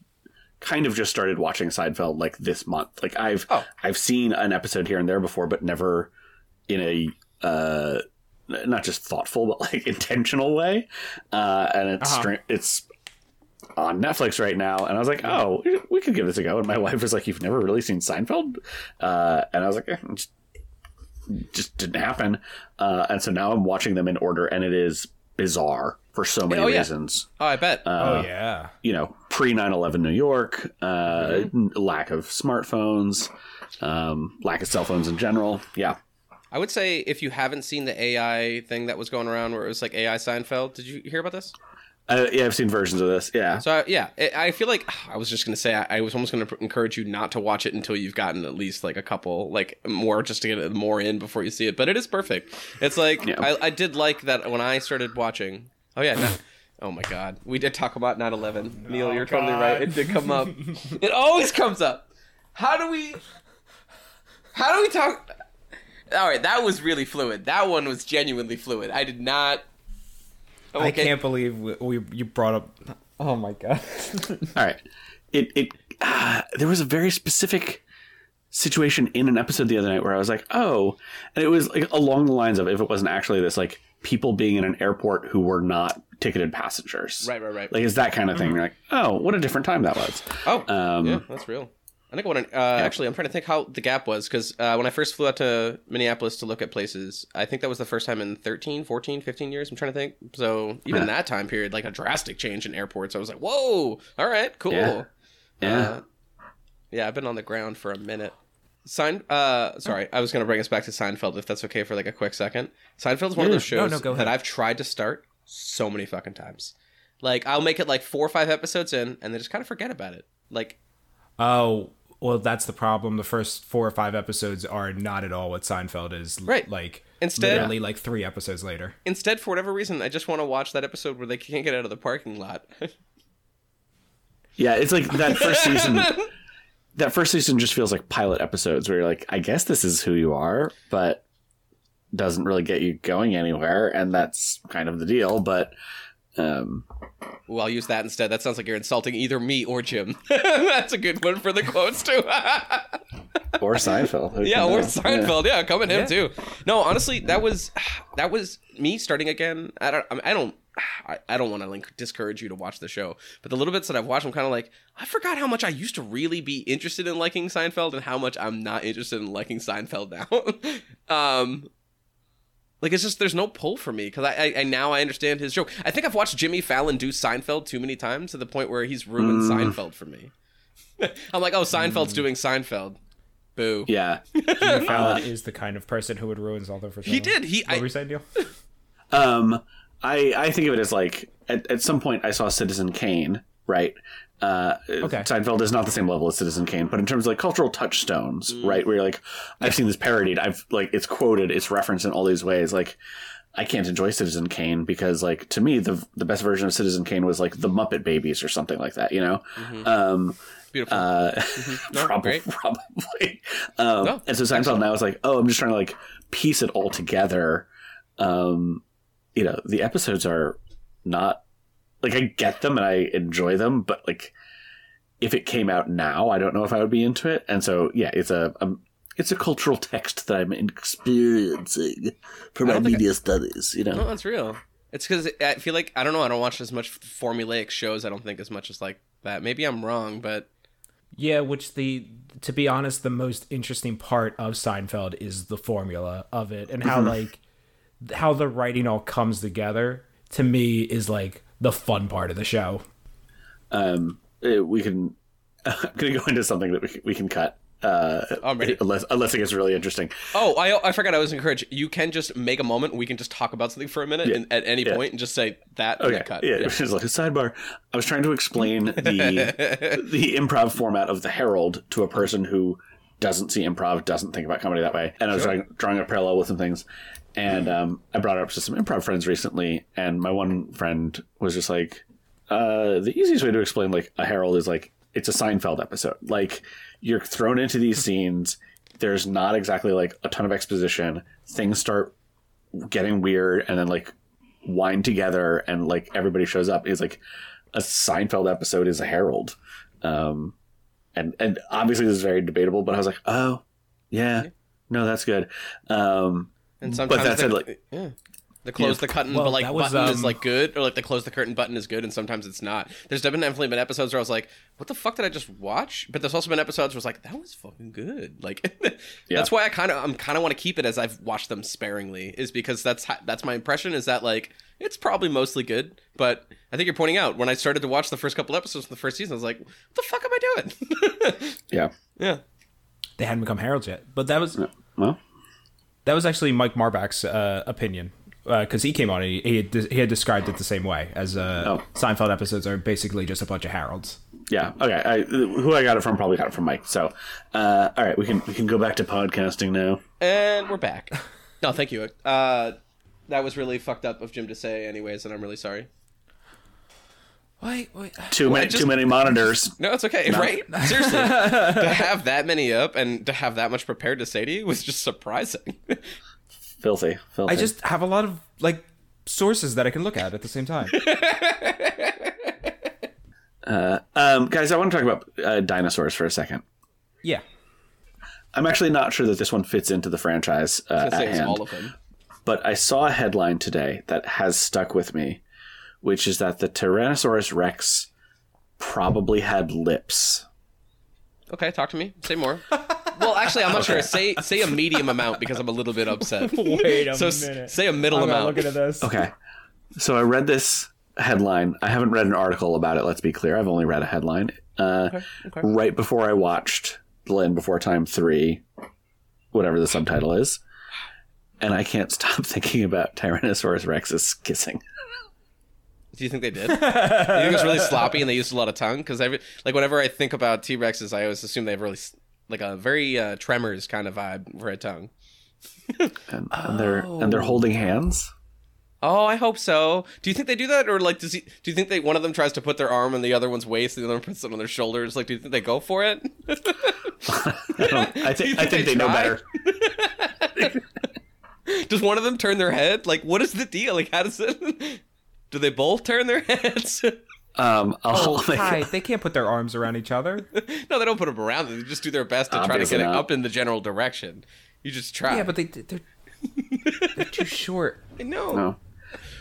kind of just started watching Seinfeld like this month. Like I've Oh. I've seen an episode here and there before, but never in a uh, not just thoughtful but like intentional way. Uh, and it's Uh-huh. it's on Netflix right now, and I was like, oh, we- we could give this a go. And my wife was like, you've never really seen Seinfeld, uh, and I was like, eh, just, just didn't happen. Uh, and so now I'm watching them in order, and it is bizarre for so many Oh, yeah. reasons oh, I bet. oh yeah. you know, pre 9 11 New York, uh, lack of smartphones, um, lack of cell phones in general. Yeah. I would say if you haven't seen the AI thing that was going around where it was like AI Seinfeld, did you hear about this? Uh, yeah, I've seen versions of this. Yeah. So I, yeah, it, I feel like I was just gonna say I, I was almost gonna pr- encourage you not to watch it until you've gotten at least like a couple like more just to get it more in before you see it. But it is perfect. It's like Yeah. I, I did like that when I started watching. Oh yeah. no- Oh my god, we did talk about 9/11. Neil, you're totally right. It did come up. it always comes up. How do we? How do we talk? All right, that was really fluid. That one was genuinely fluid. I did not. I can't believe we, we you brought up. Oh my god. All right. It, it, uh, there was a very specific situation in an episode the other night where I was like, oh, and it was like along the lines of if it wasn't actually this, like people being in an airport who were not ticketed passengers. Right, right, right. Like, it's that kind of thing. You're like, oh, what a different time that was. Oh, Um, yeah, that's real. I think when uh, actually I'm trying to think how the gap was because uh, when I first flew out to Minneapolis to look at places, I think that was the first time in 13, 14, 15 years. I'm trying to think. So even Yeah. that time period, like a drastic change in airports. I was like, whoa, all right, cool. Yeah. Yeah. Uh, yeah, I've been on the ground for a minute. Sein, uh, sorry, I was gonna bring us back to Seinfeld if that's okay for like a quick second. Seinfeld's one of those shows No, no, that. I've tried to start so many fucking times. Like I'll make it like four or five episodes in, and then just kind of forget about it. Like Oh, well, that's the problem. The first four or five episodes are not at all what Seinfeld is. Right. Like, Instead- literally like three episodes later. instead, for whatever reason, I just want to watch that episode where they can't get out of the parking lot. Yeah, it's like that first season. that first season just feels like pilot episodes where you're like, I guess this is who you are, but doesn't really get you going anywhere, and that's kind of the deal. But um, Ooh, I'll use that instead. That sounds like you're insulting either me or Jim. That's a good one for the quotes too. or Seinfeld, who yeah, or know? Seinfeld. Yeah, come at him Yeah. too. No, honestly, that was that was me starting again. I don't. I, mean, I don't. I, I don't want to like discourage you to watch the show, but the little bits that I've watched, I'm kind of like, I forgot how much I used to really be interested in liking Seinfeld, and how much I'm not interested in liking Seinfeld now. um, like it's just there's no pull for me because I, I, I now I understand his joke. I think I've watched Jimmy Fallon do Seinfeld too many times to the point where he's ruined Seinfeld for me. I'm like, oh, Seinfeld's doing Seinfeld. Boo. Yeah, Jimmy Fallon is the kind of person who would ruin all over. He did. He. What I, were you saying, Neil? um, I I think of it as like at, at some point I saw Citizen Kane, right? Uh, Okay. Seinfeld is not the same level as Citizen Kane, but in terms of like cultural touchstones, right? Where you're like, I've seen this parodied, I've like it's quoted, it's referenced in all these ways. Like, I can't enjoy Citizen Kane because, like, to me, the the best version of Citizen Kane was like the Muppet Babies or something like that, you know? Um, Beautiful. uh, No, probably, great. probably. Um, No, and so Seinfeld now is like, oh, I'm just trying to like piece it all together. Um, you know, the episodes are not like I get them and I enjoy them, but like if it came out now, I don't know if I would be into it. And so yeah, it's a um, it's a cultural text that I'm experiencing for my don't think media studies. You know, no, that's real. It's because I feel like I don't know. I don't watch as much formulaic shows. I don't think as much as like that. Maybe I'm wrong, but Yeah, which the to be honest, the most interesting part of Seinfeld is the formula of it and how like how the writing all comes together. To me, is like the fun part of the show. Um, uh, we can. I'm going to go into something that we can, we can cut. Uh, I'm ready. Unless, unless it gets really interesting. oh, I I forgot I was encouraged. You can just make a moment. We can just talk about something for a minute and, at any Yeah. point and just say that and Okay. then cut. Yeah, it's just like a sidebar. I was trying to explain the the improv format of the Herald to a person who doesn't see improv, doesn't think about comedy that way, and I was drawing, drawing a parallel with some things. And um, I brought it up to some improv friends recently, and my one friend was just like, uh, "The easiest way to explain like a Herald is like it's a Seinfeld episode. Like you're thrown into these scenes. There's not exactly like a ton of exposition. Things start getting weird, and then like wind together and like everybody shows up is like a Seinfeld episode is a Herald. Um, and and obviously this is very debatable, but I was like, oh yeah, no, that's good. Um, And sometimes that said, the- like- yeah. The close the curtain, Well, but like was, button is um, like good, or like the close the curtain button is good, and sometimes it's not. There's definitely been episodes where I was like, "What the fuck did I just watch?" But there's also been episodes where it's like, "That was fucking good." Like, Yeah. that's why I kind of I'm kind of want to keep it as I've watched them sparingly, is because that's ha- that's my impression is that like it's probably mostly good, but I think you're pointing out when I started to watch the first couple episodes from the first season, I was like, "What the fuck am I doing?" yeah, yeah. They hadn't become heralds yet, but that was well, that was actually Mike Marbach's uh, opinion because he came on and he, he, had, he had described it the same way as uh, Oh. Seinfeld episodes are basically just a bunch of heralds. yeah, okay. I, who I got it from probably got it from Mike. So, uh, all right, we can we can go back to podcasting now. And we're back. no, thank you. Uh, that was really fucked up of Jim to say, anyways, and I'm really sorry. Wait, wait. Too many just- too many monitors. No, it's okay, right? Seriously, to have that many up and to have that much prepared to say to you was just surprising. Filthy, filthy. I just have a lot of like sources that I can look at at the same time. um, guys, I want to talk about uh, dinosaurs for a second. yeah. I'm actually not sure that this one fits into the franchise uh, at hand. all of them. but I saw a headline today that has stuck with me, which is that the Tyrannosaurus Rex probably had lips. Okay, talk to me. Say more. Well, actually, I'm not sure. Say say a medium amount because I'm a little bit upset. Wait a so s- say a middle amount. at this. Okay. So I read this headline. I haven't read an article about it, let's be clear. I've only read a headline. Uh, okay. Right before I watched The Land Before Time 3, whatever the subtitle is. And I can't stop thinking about Tyrannosaurus Rex's kissing. Do you think they did? you think it was really sloppy and they used a lot of tongue? Because every like whenever I think about T Rexes, I always assume they have really like a very uh, Tremors kind of vibe for a tongue. And, and they're and they're holding hands. Oh, I hope so. Do you think they do that, or like, does he? Do you think they one of them tries to put their arm on the other one's waist, and the other one puts it on their shoulders? Like, do you think they go for it? I, I, Do you think, I think they they know better. Does one of them turn their head? Like, what is the deal? Like, how does it? Do they both turn their heads? Um, I'll Oh, make- hi. They can't put their arms around each other. no, they don't put them around. They just do their best to try to Obviously get it up in the general direction. You just try. Yeah, but they they're, they're too short. I know. No.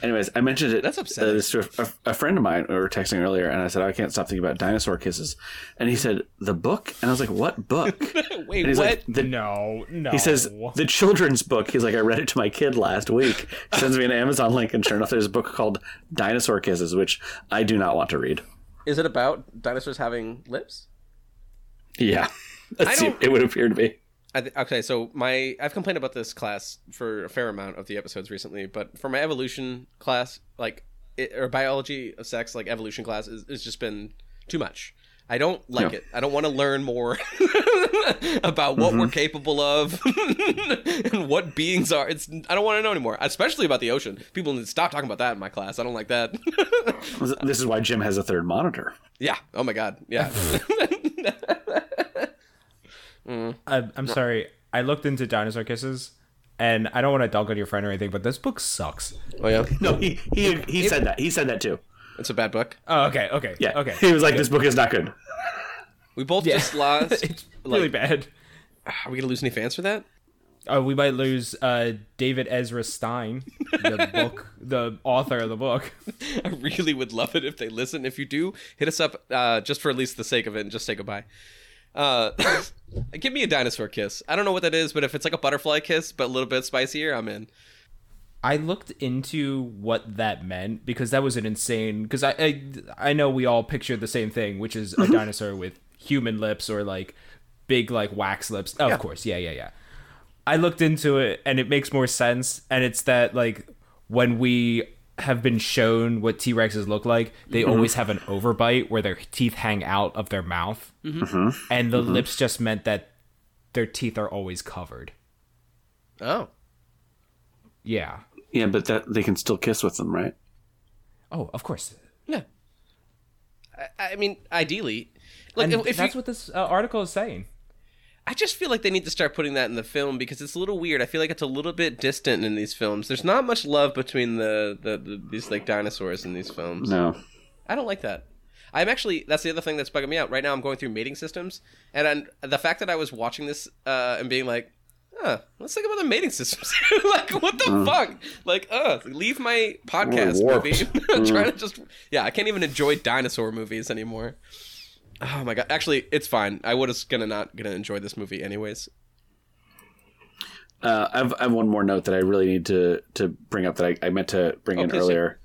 Anyways, I mentioned it. That's upsetting. Uh, this to a, a friend of mine. We were texting earlier, and I said I can't stop thinking about dinosaur kisses. And he said the book, and I was like, "What book?" Wait, what? like, the, No, no. He says the children's book. He's like, I read it to my kid last week. He sends me an Amazon link, and sure enough, there's a book called Dinosaur Kisses, which I do not want to read. Is it about dinosaurs having lips? Yeah, I don't- it would appear to be. I th- okay, so my I've complained about this class for a fair amount of the episodes recently, but for my evolution class, like it, or biology of sex, like evolution class, is has just been too much. I don't like Yeah. it. I don't want to learn more about what we're mm-hmm. capable of and what beings are. It's I don't want to know anymore, especially about the ocean. People need to stop talking about that in my class. I don't like that. This is why Jim has a third monitor. yeah. Oh my god. Yeah. I, I'm sorry. I looked into dinosaur kisses, and I don't want to dog on your friend or anything, but this book sucks. oh yeah. No, he he, he said that. He said that too. It's a bad book. Oh, okay, okay, Yeah. okay. He was like, "This book is not good." We both just lost. it's really bad. Are we gonna lose any fans for that? Uh, we might lose uh, David Ezra Stein, the book, the author of the book. I really would love it if they listen. If you do, hit us up uh, just for at least the sake of it and just say goodbye. Uh, give me a dinosaur kiss. I don't know what that is, but if it's like a butterfly kiss but a little bit spicier, I'm in. I looked into what that meant because that was an insane. Because I, I I know we all pictured the same thing, which is a dinosaur with human lips or like big like wax lips. Oh, Of course, yeah, yeah, yeah. I looked into it and it makes more sense. And it's that like when we have been shown what T Rexes look like, they mm-hmm. always have an overbite where their teeth hang out of their mouth, mm-hmm. Mm-hmm. and the lips just meant that their teeth are always covered. Oh, Yeah. Yeah, but that they can still kiss with them, right? Oh, of course. yeah. I, I mean, ideally, like And if, if that's you, what this uh, article is saying. I just feel like they need to start putting that in the film because it's a little weird. I feel like it's a little bit distant in these films. There's not much love between the, the, the these like dinosaurs in these films. No. I don't like that. I'm actually that's the other thing that's bugging me out right now. I'm going through mating systems, and I'm, the fact that I was watching this uh, and being like, "Huh, let's think about the mating systems." like, what the fuck? Like, uh, leave my podcast movie. I'm trying to just yeah, I can't even enjoy dinosaur movies anymore. Oh my god! Actually, it's fine. I was gonna not gonna enjoy this movie anyways. Uh, I've, I have one more note that I really need to to bring up that I, I meant to bring in earlier.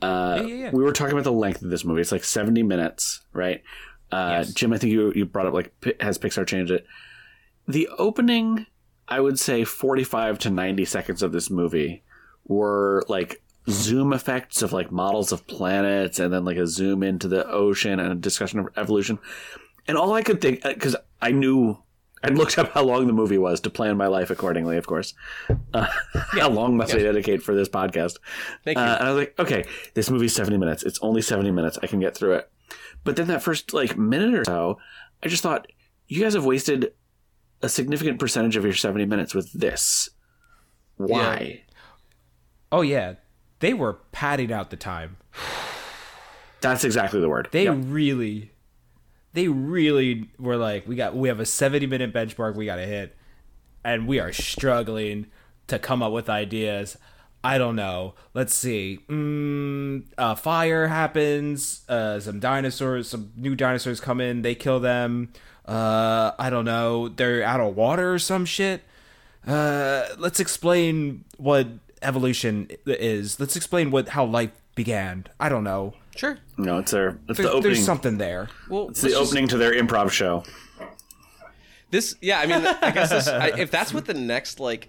Uh, Yeah, yeah, yeah. We were talking about the length of this movie. It's like seventy minutes, right? Uh, Yes. Jim, I think you you brought up like has Pixar changed it? The opening, I would say, forty five to ninety seconds of this movie were like zoom effects of like models of planets, and then like a zoom into the ocean and a discussion of evolution. And all I could think, because I knew I'd looked up how long the movie was to plan my life accordingly, of course. Uh, how long must I dedicate for this podcast? Thank you. Uh, and I was like, okay, this movie's 70 minutes. It's only 70 minutes. I can get through it. But then that first like minute or so, I just thought, you guys have wasted a significant percentage of your 70 minutes with this. Why? Oh yeah, they were padding out the time. That's exactly the word. They Yep. really, they really were like, we got, we have a seventy minute benchmark we got to hit, and we are struggling to come up with ideas. I don't know. Let's see. Mm, uh, fire happens. Uh, some dinosaurs, some new dinosaurs come in. They kill them. Uh, I don't know. They're out of water or some shit. Uh, let's explain what evolution is. Let's explain what how life began. I don't know. Sure. No, it's their it's There's, the opening. there's something there. Well, it's the just- opening to their improv show. This, yeah, I mean, I guess this, I, if that's what the next like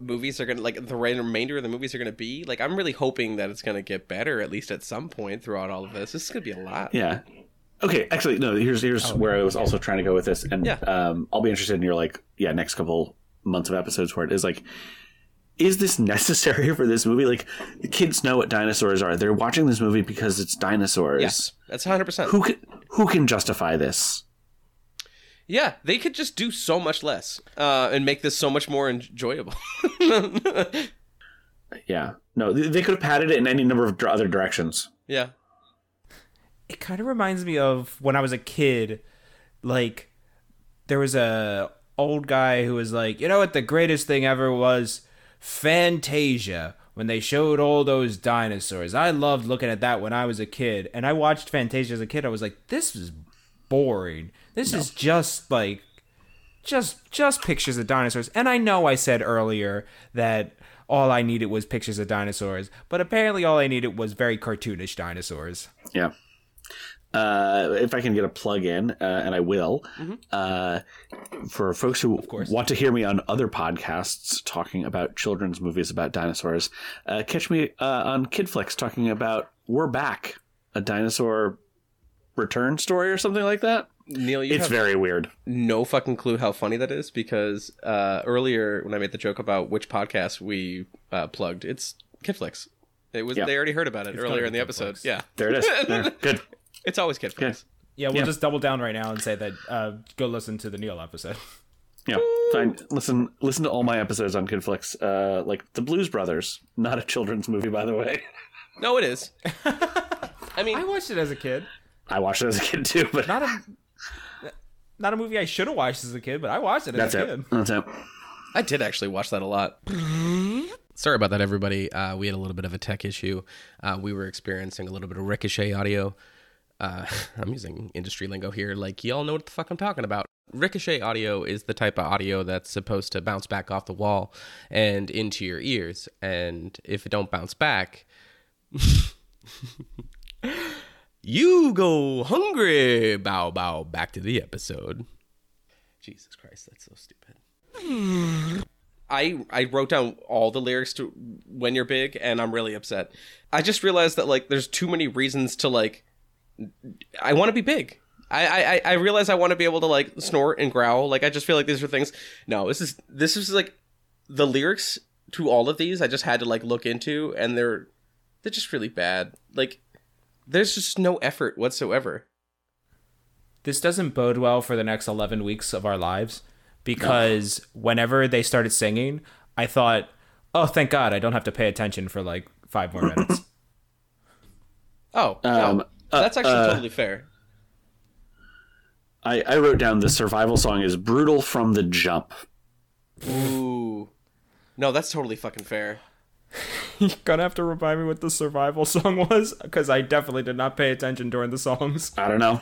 movies are gonna like, the remainder of the movies are gonna be. Like, I'm really hoping that it's gonna get better at least at some point throughout all of this. This is gonna be a lot. Yeah. Okay, actually, no. Here's here's where I was also trying to go with this, and Yeah. um, I'll be interested in your like, yeah, next couple months of episodes where it is like, is this necessary for this movie? Like, the kids know what dinosaurs are. They're watching this movie because it's dinosaurs. Yes, that's 100. percent Who can who can justify this? Yeah, they could just do so much less uh, and make this so much more enjoyable. Yeah. No, they they could have padded it in any number of other directions. yeah, it kind of reminds me of when I was a kid. Like, there was a old guy who was like, you know what, the greatest thing ever was Fantasia when they showed all those dinosaurs. I loved looking at that when I was a kid, and I watched Fantasia as a kid. I was like, this is boring. This is just like just just pictures of dinosaurs. And I know I said earlier that all I needed was pictures of dinosaurs, but apparently all I needed was very cartoonish dinosaurs. Yeah. Uh, if I can get a plug in, uh, and I will, uh, for folks who want to hear me on other podcasts talking about children's movies about dinosaurs, uh, catch me uh, on Kidflix talking about We're Back, a dinosaur return story or something like that. Neil, you It's have very weird. no fucking clue how funny that is because uh, earlier when I made the joke about which podcast we uh, plugged, it's Kidflix. It was Yeah. they already heard about it gotta earlier in the episode. Kidflix. Yeah, There it is. There. Good. It's always kid Kidflix. Yeah, we'll Yeah. just double down right now and say that uh, go listen to the Neil episode. Yeah, fine. Listen, listen to all my episodes on Kidflix, uh, like The Blues Brothers, not a children's movie, by the way. No, it is. I mean, I watched it as a kid. I watched it as a kid too, but Not a not a movie I should have watched as a kid, but I watched it as that's a it. kid. That's it. I did actually watch that a lot. Sorry about that, everybody. Uh, we had a little bit of a tech issue. Uh, we were experiencing a little bit of ricochet audio. Uh, I'm using industry lingo here, like y'all know what the fuck I'm talking about. Ricochet audio is the type of audio that's supposed to bounce back off the wall and into your ears. And if it don't bounce back, you go hungry. Bow bow. Back to the episode. Jesus Christ, that's so stupid. I I wrote down all the lyrics to "When You're Big" and I'm really upset. I just realized that like there's too many reasons to like. I want to be big. I, I I realize I want to be able to like snort and growl. Like I just feel like these are things. No, this is this is like the lyrics to all of these. I just had to like look into, and they're they're just really bad. Like there's just no effort whatsoever. This doesn't bode well for the next 11 weeks of our lives because whenever they started singing, I thought, oh, thank God, I don't have to pay attention for like five more minutes. Oh, Um, no, that's actually uh, totally fair. I, I wrote down the survival song is brutal from the jump. Ooh. No, that's totally fucking fair. You're gonna have to remind me what the survival song was because I definitely did not pay attention during the songs. I don't know.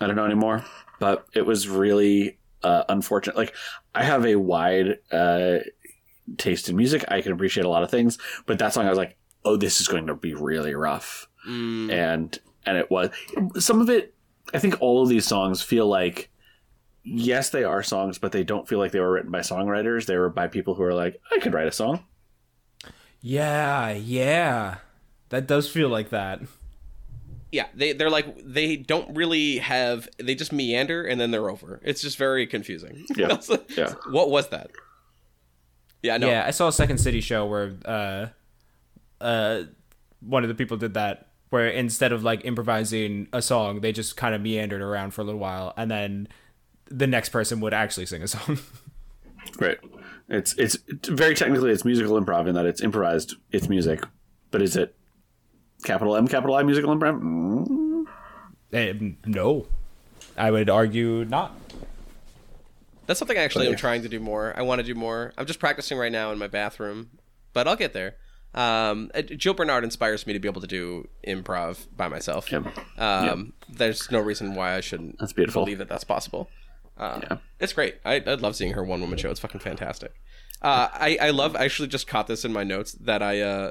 I don't know anymore. But it was really uh, unfortunate. Like I have a wide uh, taste in music. I can appreciate a lot of things, but that song I was like, oh, this is going to be really rough. Mm. And and it was some of it. I think all of these songs feel like yes, they are songs, but they don't feel like they were written by songwriters. They were by people who are like, I could write a song. Yeah, yeah. That does feel like that. Yeah, they they're like they don't really have they just meander and then they're over. It's just very confusing. Yeah, like, yeah. What was that? Yeah, no. Yeah, I saw a Second City show where uh, uh, one of the people did that, where instead of like improvising a song, they just kind of meandered around for a little while, and then the next person would actually sing a song. Right. It's it's very technically it's musical improv in that it's improvised. It's music, but is it capital M capital I musical improv? Mm. Eh, no, I would argue not. That's something I actually But am yeah. trying to do more. I want to do more. I'm just practicing right now in my bathroom, but I'll get there. Um, uh, Joe Bernard inspires me to be able to do improv by myself. Yeah. Um, There's no reason why I shouldn't That's beautiful. believe that that's possible. Um, Yeah. It's great. I, I love seeing her one woman show. It's fucking fantastic. Uh, I, I love, I actually just caught this in my notes that I, uh,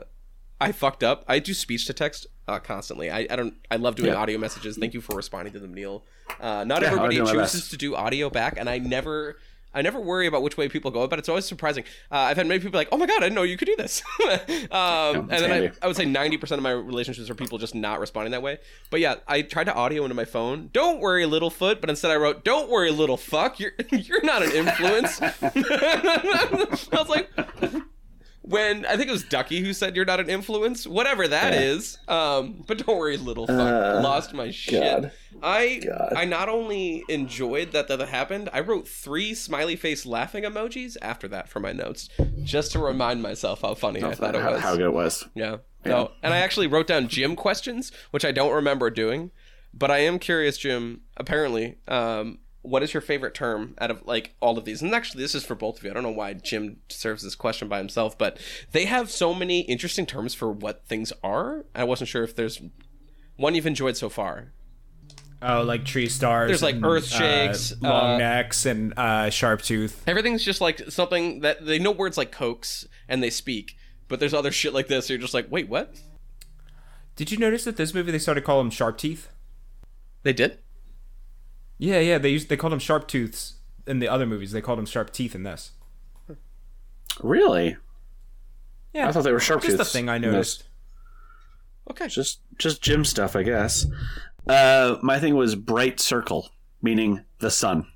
I fucked up. I do speech to text uh, constantly. I, I don't. I love doing Yeah. audio messages. Thank you for responding to them, Neil. Uh, not Yeah, everybody chooses to do audio back, and I never. I never worry about which way people go, but it's always surprising. Uh, I've had many people like, "Oh my god, I didn't know you could do this," um, and then I. I would say ninety percent of my relationships are people just not responding that way. But yeah, I tried to audio into my phone. Don't worry, Littlefoot, but instead I wrote, "Don't worry, little fuck. You're you're not an influence." I was like, when I think it was Ducky who said you're not an influence, whatever that Yeah. is. Um, but don't worry, little fuck. Uh, Lost my shit. God. I God. I not only enjoyed that that happened, I wrote three smiley face laughing emojis after that for my notes, just to remind myself how funny I thought it was. how good it was. Yeah. No, and I actually wrote down Jim questions, which I don't remember doing, but I am curious, Jim. Apparently, um, what is your favorite term out of like all of these? And actually, this is for both of you. I don't know why Jim serves this question by himself, but they have so many interesting terms for what things are. I wasn't sure if there's one you've enjoyed so far. Oh, like tree stars. There's, like, and, earth shakes, uh, long uh, necks, and uh, sharp tooth. Everything's just like something that they know words like cokes and they speak, but there's other shit like this. So You're just like, wait, what? Did you notice that this movie they started calling them sharp teeth? They did. Yeah, yeah. They used they called them sharp tooths in the other movies. They called them sharp teeth in this. Really? Yeah, I thought they were sharp just the thing I noticed. Okay. Just just Jim stuff, I guess. Uh, my thing was bright circle, meaning the sun.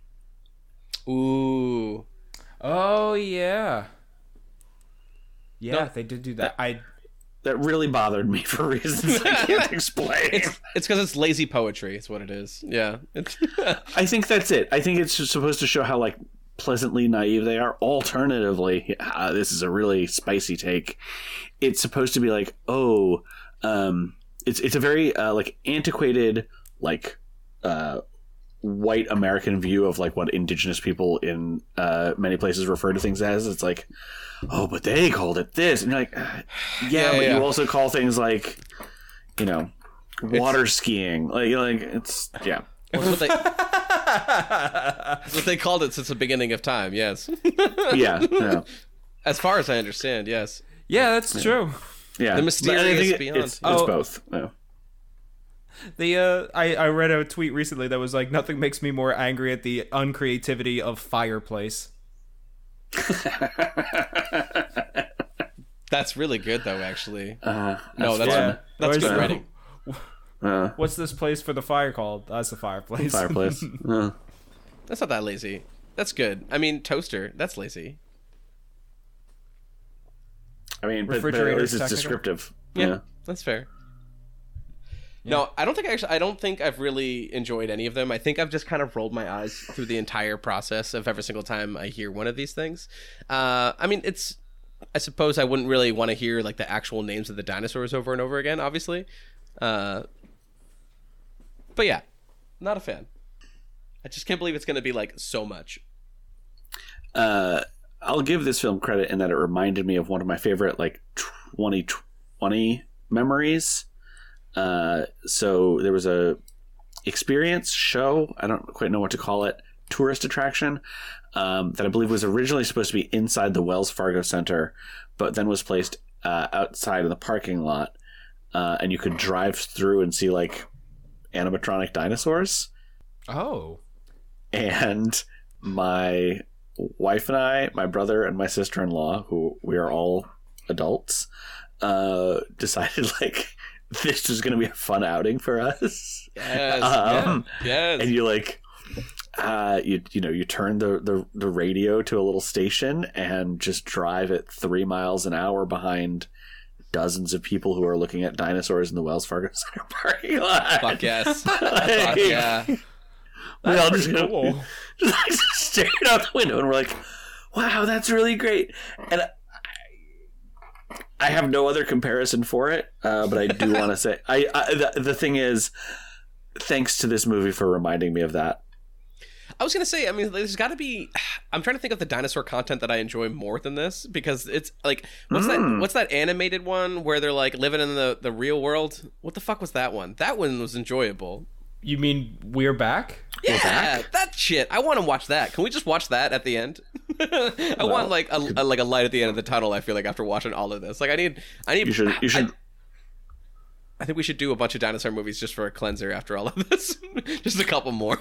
Ooh. Oh yeah, yeah. They did do that. I That really bothered me for reasons I can't explain. It's it's because it's lazy poetry. It's what it is. Yeah. It's I think that's it. I think it's just supposed to show how like pleasantly naive they are. Alternatively, uh, this is a really spicy take. It's supposed to be like, oh, um, it's it's a very uh, like antiquated like uh, white American view of like what indigenous people in uh, many places refer to things as. It's like, oh, but they called it this, and you're like, "Ah, yeah, Yeah, but yeah. you also call things like, you know, water skiing. Like, you're like it's yeah. That's what they, that's what they called it since the beginning of time. Yes, Yeah, yeah, as far as I understand. Yes. Yeah, that's true. yeah. The But I mysterious it- beyond. It's, it's Oh. both. Yeah. The uh, I I read a tweet recently that was like nothing makes me more angry at the uncreativity of fireplace. That's really good though. Actually, Uh, no, that's fun. that's Where's good writing. uh, What's this place for the fire called? That's the fireplace. fireplace. Uh, That's not that lazy. That's good. I mean, toaster. That's lazy. I mean, but, but at Refrigerator's least it's descriptive. Yeah, Yeah. that's fair. No, I don't think I actually. I don't think I've really enjoyed any of them. I think I've just kind of rolled my eyes through the entire process of every single time I hear one of these things. Uh, I mean, it's. I suppose I wouldn't really want to hear like the actual names of the dinosaurs over and over again. Obviously, uh, but yeah, not a fan. I just can't believe it's going to be like so much. uh, I'll give this film credit in that it reminded me of one of my favorite like 2020 memories. Uh, so there was a experience show. I don't quite know what to call it. Tourist attraction um, that I believe was originally supposed to be inside the Wells Fargo Center, but then was placed uh, outside in the parking lot, uh, and you could drive through and see like animatronic dinosaurs Oh. and my wife and I, my brother and my sister in law, who we are all adults, uh, decided like this is going to be a fun outing for us. Yes, Um, yes. And you like, uh, you you know, you turn the, the the radio to a little station and just drive at three miles an hour behind dozens of people who are looking at dinosaurs in the Wells Fargo Center parking lot. Fuck yes. Fuck Like, yeah. we all just cool. just like staring out the window, and we're like, "Wow, that's really great." And I, have no other comparison for it, uh, but I do want to say, I, I the, the thing is, thanks to this movie for reminding me of that. I was gonna say, I mean, there's got to be. I'm trying to think of the dinosaur content that I enjoy more than this because it's like, what's that? What's that animated one where they're like living in the the real world? What the fuck was that one? That one was enjoyable. You mean we're back? Yeah, that shit. I want to watch that. Can we just watch that at the end? I want like a, a- like a light at the end of the tunnel. I feel like after watching all of this, like I need, I need. You should, you should. I, I think we should do a bunch of dinosaur movies just for a cleanser after all of this. just a couple more.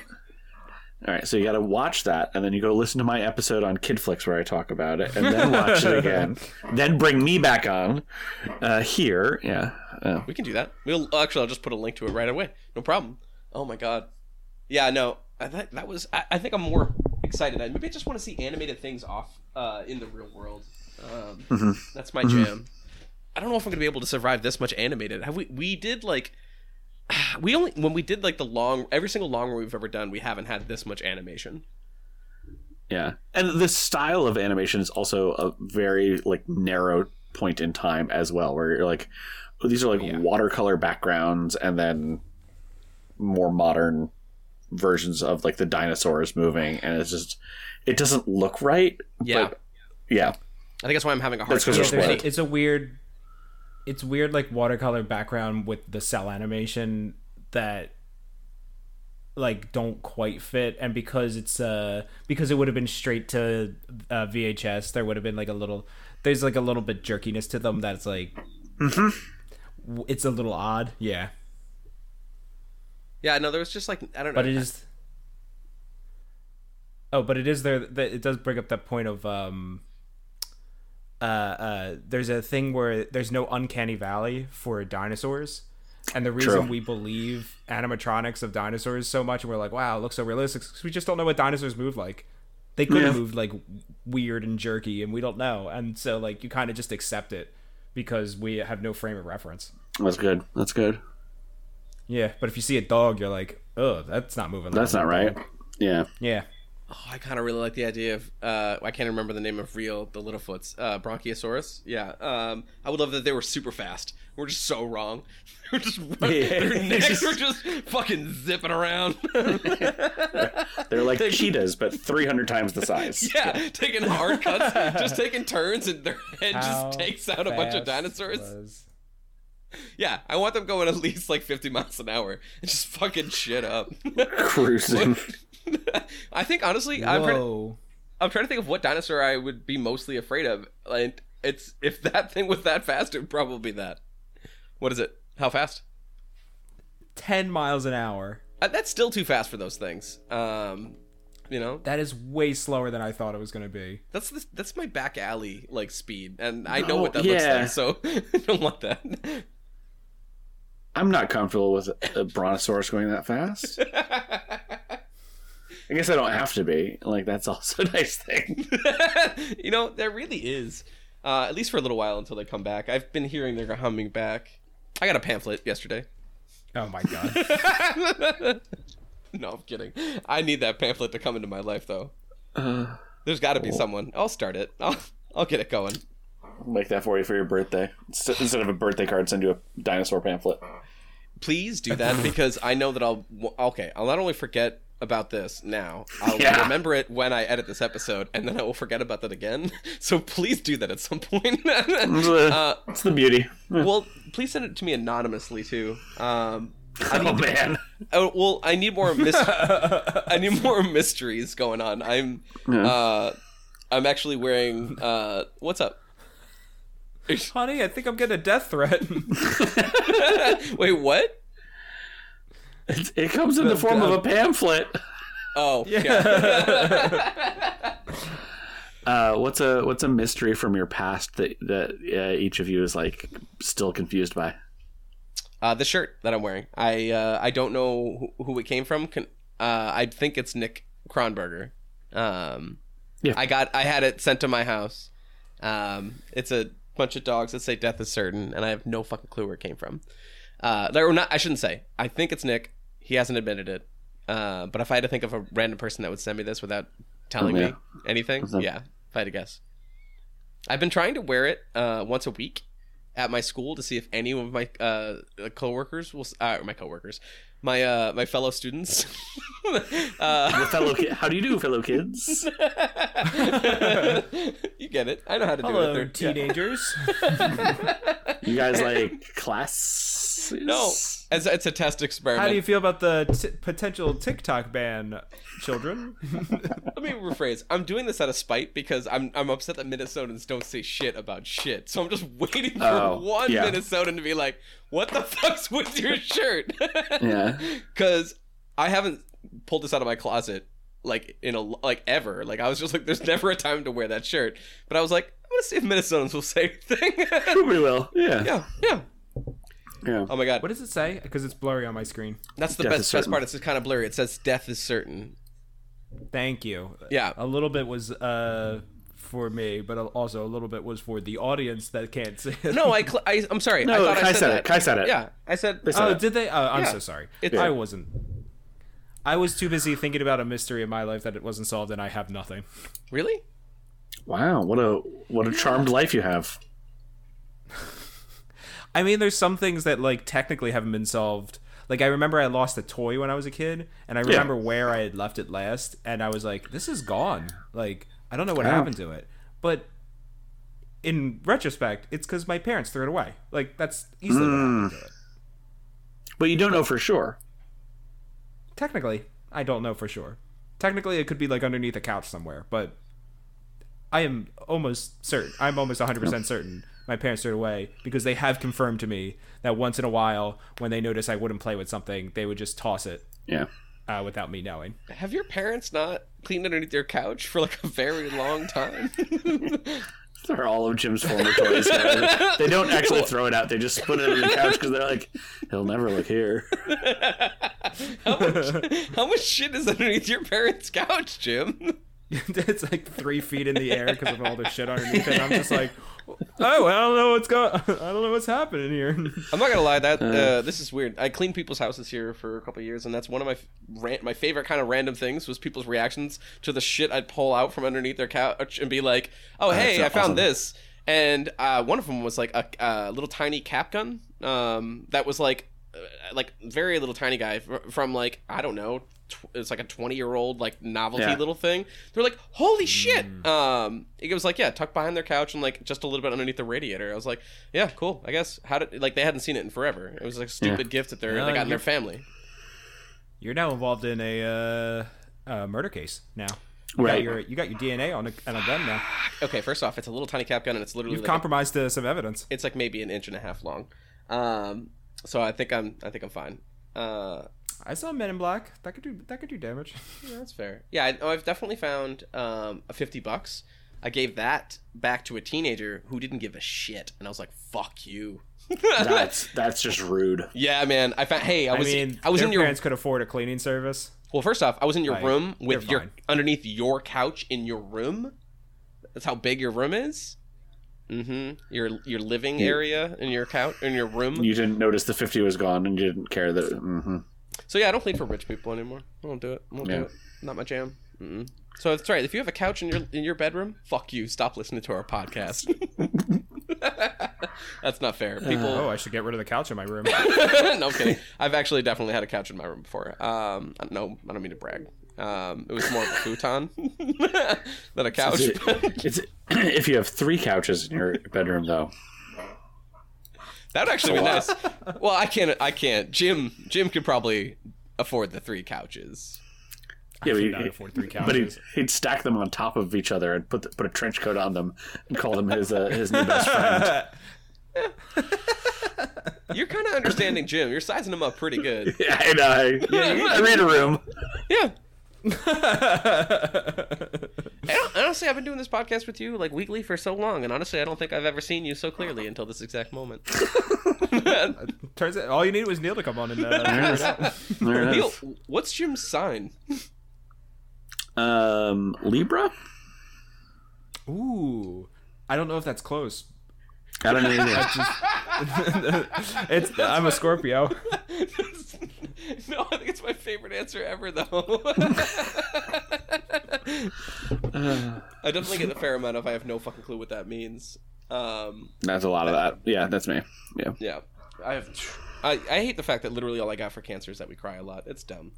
all right, so you got to watch that, and then you go listen to my episode on Kidflix where I talk about it, and then watch it again. Then bring me back on uh, here. Yeah. Uh, We can do that. We'll actually. I'll just put a link to it right away. No problem. Oh my god. Yeah. No. I think that was. I, I think I'm more excited. I- Maybe I just want to see animated things off uh, in the real world. Um, That's my jam. I don't know if I'm gonna be able to survive this much animated. Have we? We did like. We only when we did like the long every single long run we've ever done. We haven't had this much animation. Yeah, and the style of animation is also a very like narrow point in time as well, where you're like, oh, these are like Yeah. watercolor backgrounds, and then more modern versions of like the dinosaurs moving, and it's just it doesn't look right. Yeah. but, yeah, I think that's why I'm having a hard That's 'cause time. they're there's split. a- it's a weird it's weird like watercolor background with the cell animation that like don't quite fit and because it's uh because it would have been straight to uh, VHS there would have been like a little there's like a little bit jerkiness to them that's like w- it's a little odd yeah Yeah. No, there was just like I don't know. but it is oh but it is there that it does bring up that point of um uh uh there's a thing where there's no uncanny valley for dinosaurs and the reason True. we believe animatronics of dinosaurs so much and we're like wow it looks so realistic, because we just don't know what dinosaurs move like they could have Yeah. moved like weird and jerky and we don't know and so like you kind of just accept it because we have no frame of reference that's good. That's good. Yeah but if you see a dog you're like oh that's not moving That's not right. dog." Yeah, yeah Oh, I kind of really like the idea of uh, I can't remember the name of real the Littlefoots, uh, Bronchiosaurus. Yeah, um, I would love that they were super fast. We're just so wrong. We're just running, Yeah. their necks were just fucking zipping around. They're like cheetahs, but 300 times the size. yeah, taking hard cuts, just taking turns, and their head How just takes out a bunch of dinosaurs. was- Yeah, I want them going at least like 50 miles an hour and just fucking shit up. Cruising. I think honestly, I'm trying, to, I'm trying to think of what dinosaur I would be mostly afraid of. Like, it's if that thing was that fast, it would probably be that. What is it? How fast? 10 miles an hour. Uh, that's still too fast for those things. Um, you know, That is way slower than I thought it was going to be. that's the, that's my back alley like speed, and I know Oh, what that yeah. looks like, so I don't want that. I'm not comfortable with a brontosaurus going that fast. I guess I don't have to be. Like that's also a nice thing. you know, there really is. Uh, at least for a little while until they come back. I've been hearing they're coming back. I got a pamphlet yesterday. Oh my god. No, I'm kidding. I need that pamphlet to come into my life, though. Uh, There's got to be someone. I'll start it. I'll I'll get it going. I'll make that for you for your birthday. Instead of a birthday card, send you a dinosaur pamphlet. Please do that because I know that I'll. Okay, I'll not only forget about this now, I'll Yeah. remember it when I edit this episode, and then I will forget about that again. So please do that at some point. uh, That's the beauty. well, please send it to me anonymously too. Um, I Oh need to- man. Oh, well, I need more mis- I need more mysteries going on. I'm uh I'm actually wearing uh what's up? Honey, I think I'm getting a death threat. Wait, what? It, it comes in the form of a pamphlet. Oh, yeah. Uh, what's a what's a mystery from your past that that uh, each of you is like still confused by? Uh the shirt that I'm wearing. I uh I don't know who, who it came from. Can, uh I think it's Nick Kronberger. Um Yeah. I got I had it sent to my house. Um it's a bunch of dogs that say death is certain and I have no fucking clue where it came from. Uh or not I shouldn't say. I think it's Nick. He hasn't admitted it. Uh, but if I had to think of a random person that would send me this without telling Oh, yeah. me anything, that? yeah, if I had to guess. I've been trying to wear it uh, once a week at my school to see if any of my uh, coworkers will, uh, my coworkers, my uh, my fellow students. uh, Your fellow, ki- how do you do, fellow kids? you get it. I know how to do Hello, it. They're- teenagers. You guys like class? No, it's, it's a test experiment. How do you feel about the t- potential TikTok ban, children? Let me rephrase. I'm doing this out of spite because I'm I'm upset that Minnesotans don't say shit about shit. So I'm just waiting for Oh, one yeah. Minnesotan to be like, "What the fuck's with your shirt?" Yeah. Because I haven't pulled this out of my closet like in a like ever. Like I was just like, "There's never a time to wear that shirt." But I was like, "I'm gonna see if Minnesotans will say anything." We will. Yeah. yeah, yeah. Yeah. Oh my god, what does it say? Because it's blurry on my screen. that's the Death best best part. It's just kind of blurry. It says "death is certain." Thank you. Yeah. A little bit was uh for me, but also a little bit was for the audience that can't see it. No, I, cl- I I'm sorry. No, I thought Kai I said said it. that. Kai said it. Yeah, I said. They said Oh, it. did they? Oh, I'm Yeah. so sorry. It's- I wasn't. I was too busy thinking about a mystery in my life that it wasn't solved, and I have nothing. Really? Wow. What a what a charmed life you have. I mean, there's some things that like technically haven't been solved. Like I remember I lost a toy when I was a kid, and I remember where I had left it last, and I was like, "This is gone." Like I don't know what Wow. happened to it, but in retrospect, it's because my parents threw it away. Like that's easily what happened to it. Hmm. But you don't know for sure. Technically, I don't know for sure. Technically, it could be like underneath a couch somewhere, but I am almost certain. I'm almost 100% certain my parents threw it away because they have confirmed to me that once in a while, when they notice I wouldn't play with something, they would just toss it Yeah. Uh, without me knowing. Have your parents not cleaned underneath your couch for like a very long time? They're all of Jim's former toys. they don't actually throw it out. They just put it on the couch because they're like, he'll never look here. how, much, how much shit is underneath your parents' couch, Jim? it's like three feet in the air because of all the shit underneath it. I'm just like, oh, I don't know what's going. I don't know what's happening here. I'm not gonna lie, that uh, this is weird. I cleaned people's houses here for a couple of years, and that's one of my f- ran- my favorite kind of random things was people's reactions to the shit I'd pull out from underneath their couch and be like, "Oh, hey, I found awesome. this." And uh, one of them was like a, a little tiny cap gun um, that was like uh, like very little tiny guy from like I don't know. Tw- it's like a 20 year old like novelty Yeah. little thing. They're like, holy shit! Um, it was like yeah, tucked behind their couch and like just a little bit underneath the radiator. I was like, yeah, cool. I guess how did like they hadn't seen it in forever. It was like a stupid gift that they're Yeah, they got in their family. You're now involved in a uh, uh, murder case. Now, you Right. Got your, you got your DNA on a, on a gun now. Okay, first off, it's a little tiny cap gun and it's literally You've like compromised uh, some evidence. it's like maybe an inch and a half long. Um, so I think I'm I think I'm fine. Uh, I saw Men in Black. That could do that could do damage. Yeah, that's fair. Yeah, I, oh, I've definitely found um, a fifty bucks. I gave that back to a teenager who didn't give a shit, and I was like, "Fuck you." That's that's just rude. yeah, man. I found. Hey, I I was. mean, I was in your. parents could afford a cleaning service. Well, first off, I was in your Like, room with your fine. underneath your couch in your room. That's how big your room is. Mm-hmm. Your your living area in your couch in your room. You didn't notice the fifty was gone, and you didn't care that. hmm So yeah, I don't clean for rich people anymore. I won't do it. I won't Yeah. do it. Not my jam. Mm-mm. So that's right. If you have a couch in your in your bedroom, fuck you. Stop listening to our podcast. that's not fair. People. Oh, I should get rid of the couch in my room. no I'm kidding. I've actually definitely had a couch in my room before. Um, no, I don't mean to brag. Um, it was more of a futon than a couch. It's if you have three couches in your bedroom, though. That would actually be nice. Well, I can't. I can't. Jim. Jim could probably afford the three couches. Yeah, but could he- not afford three couches. But he'd, he'd stack them on top of each other and put the, put a trench coat on them and call them his uh, his new best friend. You're kind of understanding Jim. You're sizing him up pretty good. Yeah, I know. I, yeah, I read a room. Yeah. I don't, honestly, I've been doing this podcast with you like weekly for so long, and honestly, I don't think I've ever seen you so clearly until this exact moment. Turns out all you needed was Neil to come on and uh, figure it out. There it Neil, is. what's Jim's sign? Um, Libra. Ooh, I don't know if that's close. I don't know. Either. It's I'm a Scorpio. no, I think it's my favorite answer ever, though. I definitely get a fair amount of I have no fucking clue what that means. Um, That's a lot of that. Yeah, that's me. Yeah. yeah, I have. I, I hate the fact that literally all I got for cancer is that we cry a lot. It's dumb.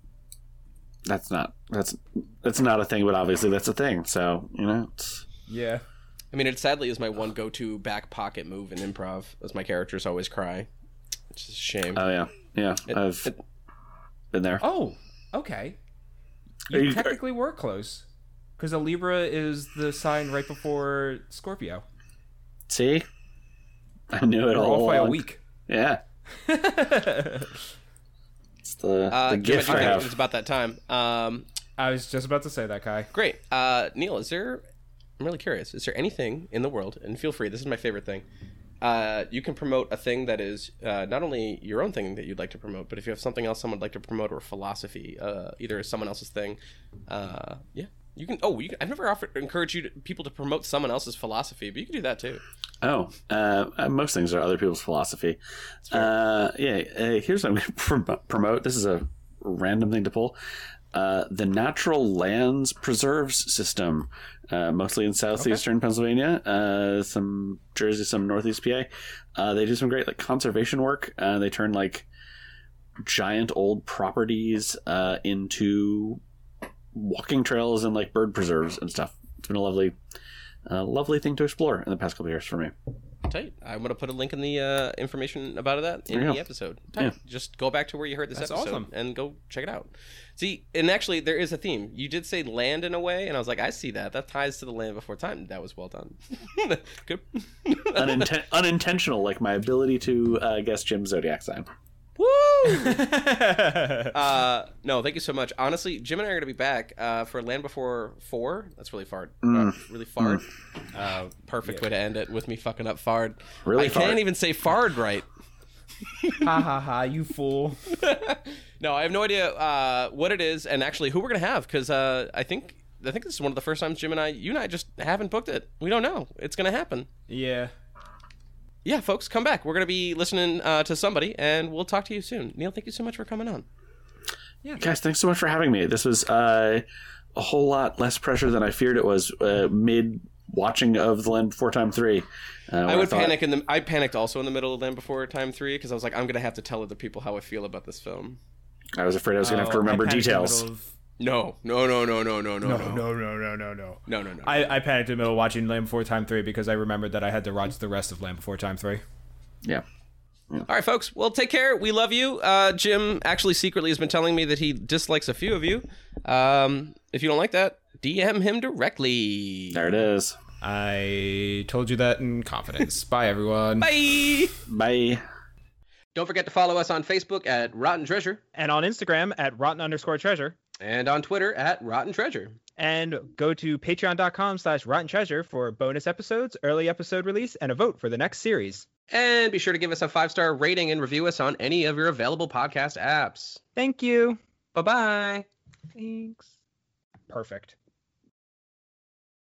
That's not that's that's not a thing, but obviously that's a thing. So you know, it's, Yeah. I mean, it sadly is my one go-to back pocket move in improv, as my characters always cry. It's just a shame. oh yeah, yeah. I've it- been there. Oh, okay. Are You you- technically were close, because a Libra is the sign right before Scorpio. See, I knew it We're all off by a along. week. Yeah, it's the, uh, the Jim, gift I I think have. it's about that time. Um, I was just about to say that, Kai. great. Uh, Neil, is there? I'm really curious. Is there anything in the world? And feel free. This is my favorite thing. Uh, you can promote a thing that is uh, not only your own thing that you'd like to promote, but if you have something else someone would like to promote or philosophy, uh, either as someone else's thing, uh, yeah, you can. Oh, you can, I've never offered encourage you to, people to promote someone else's philosophy, but you can do that too. Oh, uh, most things are other people's philosophy. Uh, yeah, uh, here's what I'm going to promote. This is a random thing to pull. Uh, the Natural Lands Preserves System, uh, mostly in southeastern Pennsylvania, uh, some Jersey, some northeast PA. Uh, they do some great like conservation work. Uh, they turn like giant old properties uh, into walking trails and like bird preserves and stuff. It's been a lovely, uh, lovely thing to explore in the past couple of years for me. Tight. I'm going to put a link in the uh, information about that in the episode. Tight. Yeah. Just go back to where you heard this That's episode awesome. and go check it out. See, and actually, there is a theme. You did say land in a way, and I was like, I see that. That ties to the land before time. That was well done. Good. Uninten- unintentional, like my ability to uh, guess Jim's zodiac sign. Woo! uh, no, thank you so much. Honestly, Jim and I are going to be back uh, for Land Before 4. That's really far. Mm. Uh, really fard. Uh, perfect way to end it with me fucking up fard. Really I can't even say fard right. ha ha ha! You fool. No, I have no idea uh, what it is, and actually who we're gonna have, because uh, I think I think this is one of the first times Jim and I, you and I, just haven't booked it. We don't know. It's gonna happen. Yeah. Yeah, folks, come back. We're gonna be listening uh, to somebody, and we'll talk to you soon. Neil, thank you so much for coming on. Yeah, guys, thanks so much for having me. This was uh, a whole lot less pressure than I feared it was uh, mid watching of The Land Before Time 3. Uh, I where would thought- panic in the. I panicked also in the middle of the Land Before Time three because I was like, I'm gonna have to tell other people how I feel about this film. I was afraid I was going to have to Oh, I remember in the details. Middle of- No, no, no, no, no, no, no, No, no, no, no, no, no, no. no, no, no. I, I panicked in the middle of watching Land Before Time 3 because I remembered that I had to watch the rest of Land Before Time 3. Yeah. All right, folks. Well, take care. We love you. Uh, Jim actually secretly has been telling me that he dislikes a few of you. Um, if you don't like that, DM him directly. There it is. I told you that in confidence. Bye, everyone. Bye. Bye. Don't forget to follow us on Facebook at Rotten Treasure And on Instagram at rotten underscore treasure. And on Twitter at Rotten Treasure. And go to patreon.com slash rotten treasure for bonus episodes, early episode release, and a vote for the next series. And be sure to give us a five star rating and review us on any of your available podcast apps. Thank you. Bye bye. Thanks. Perfect.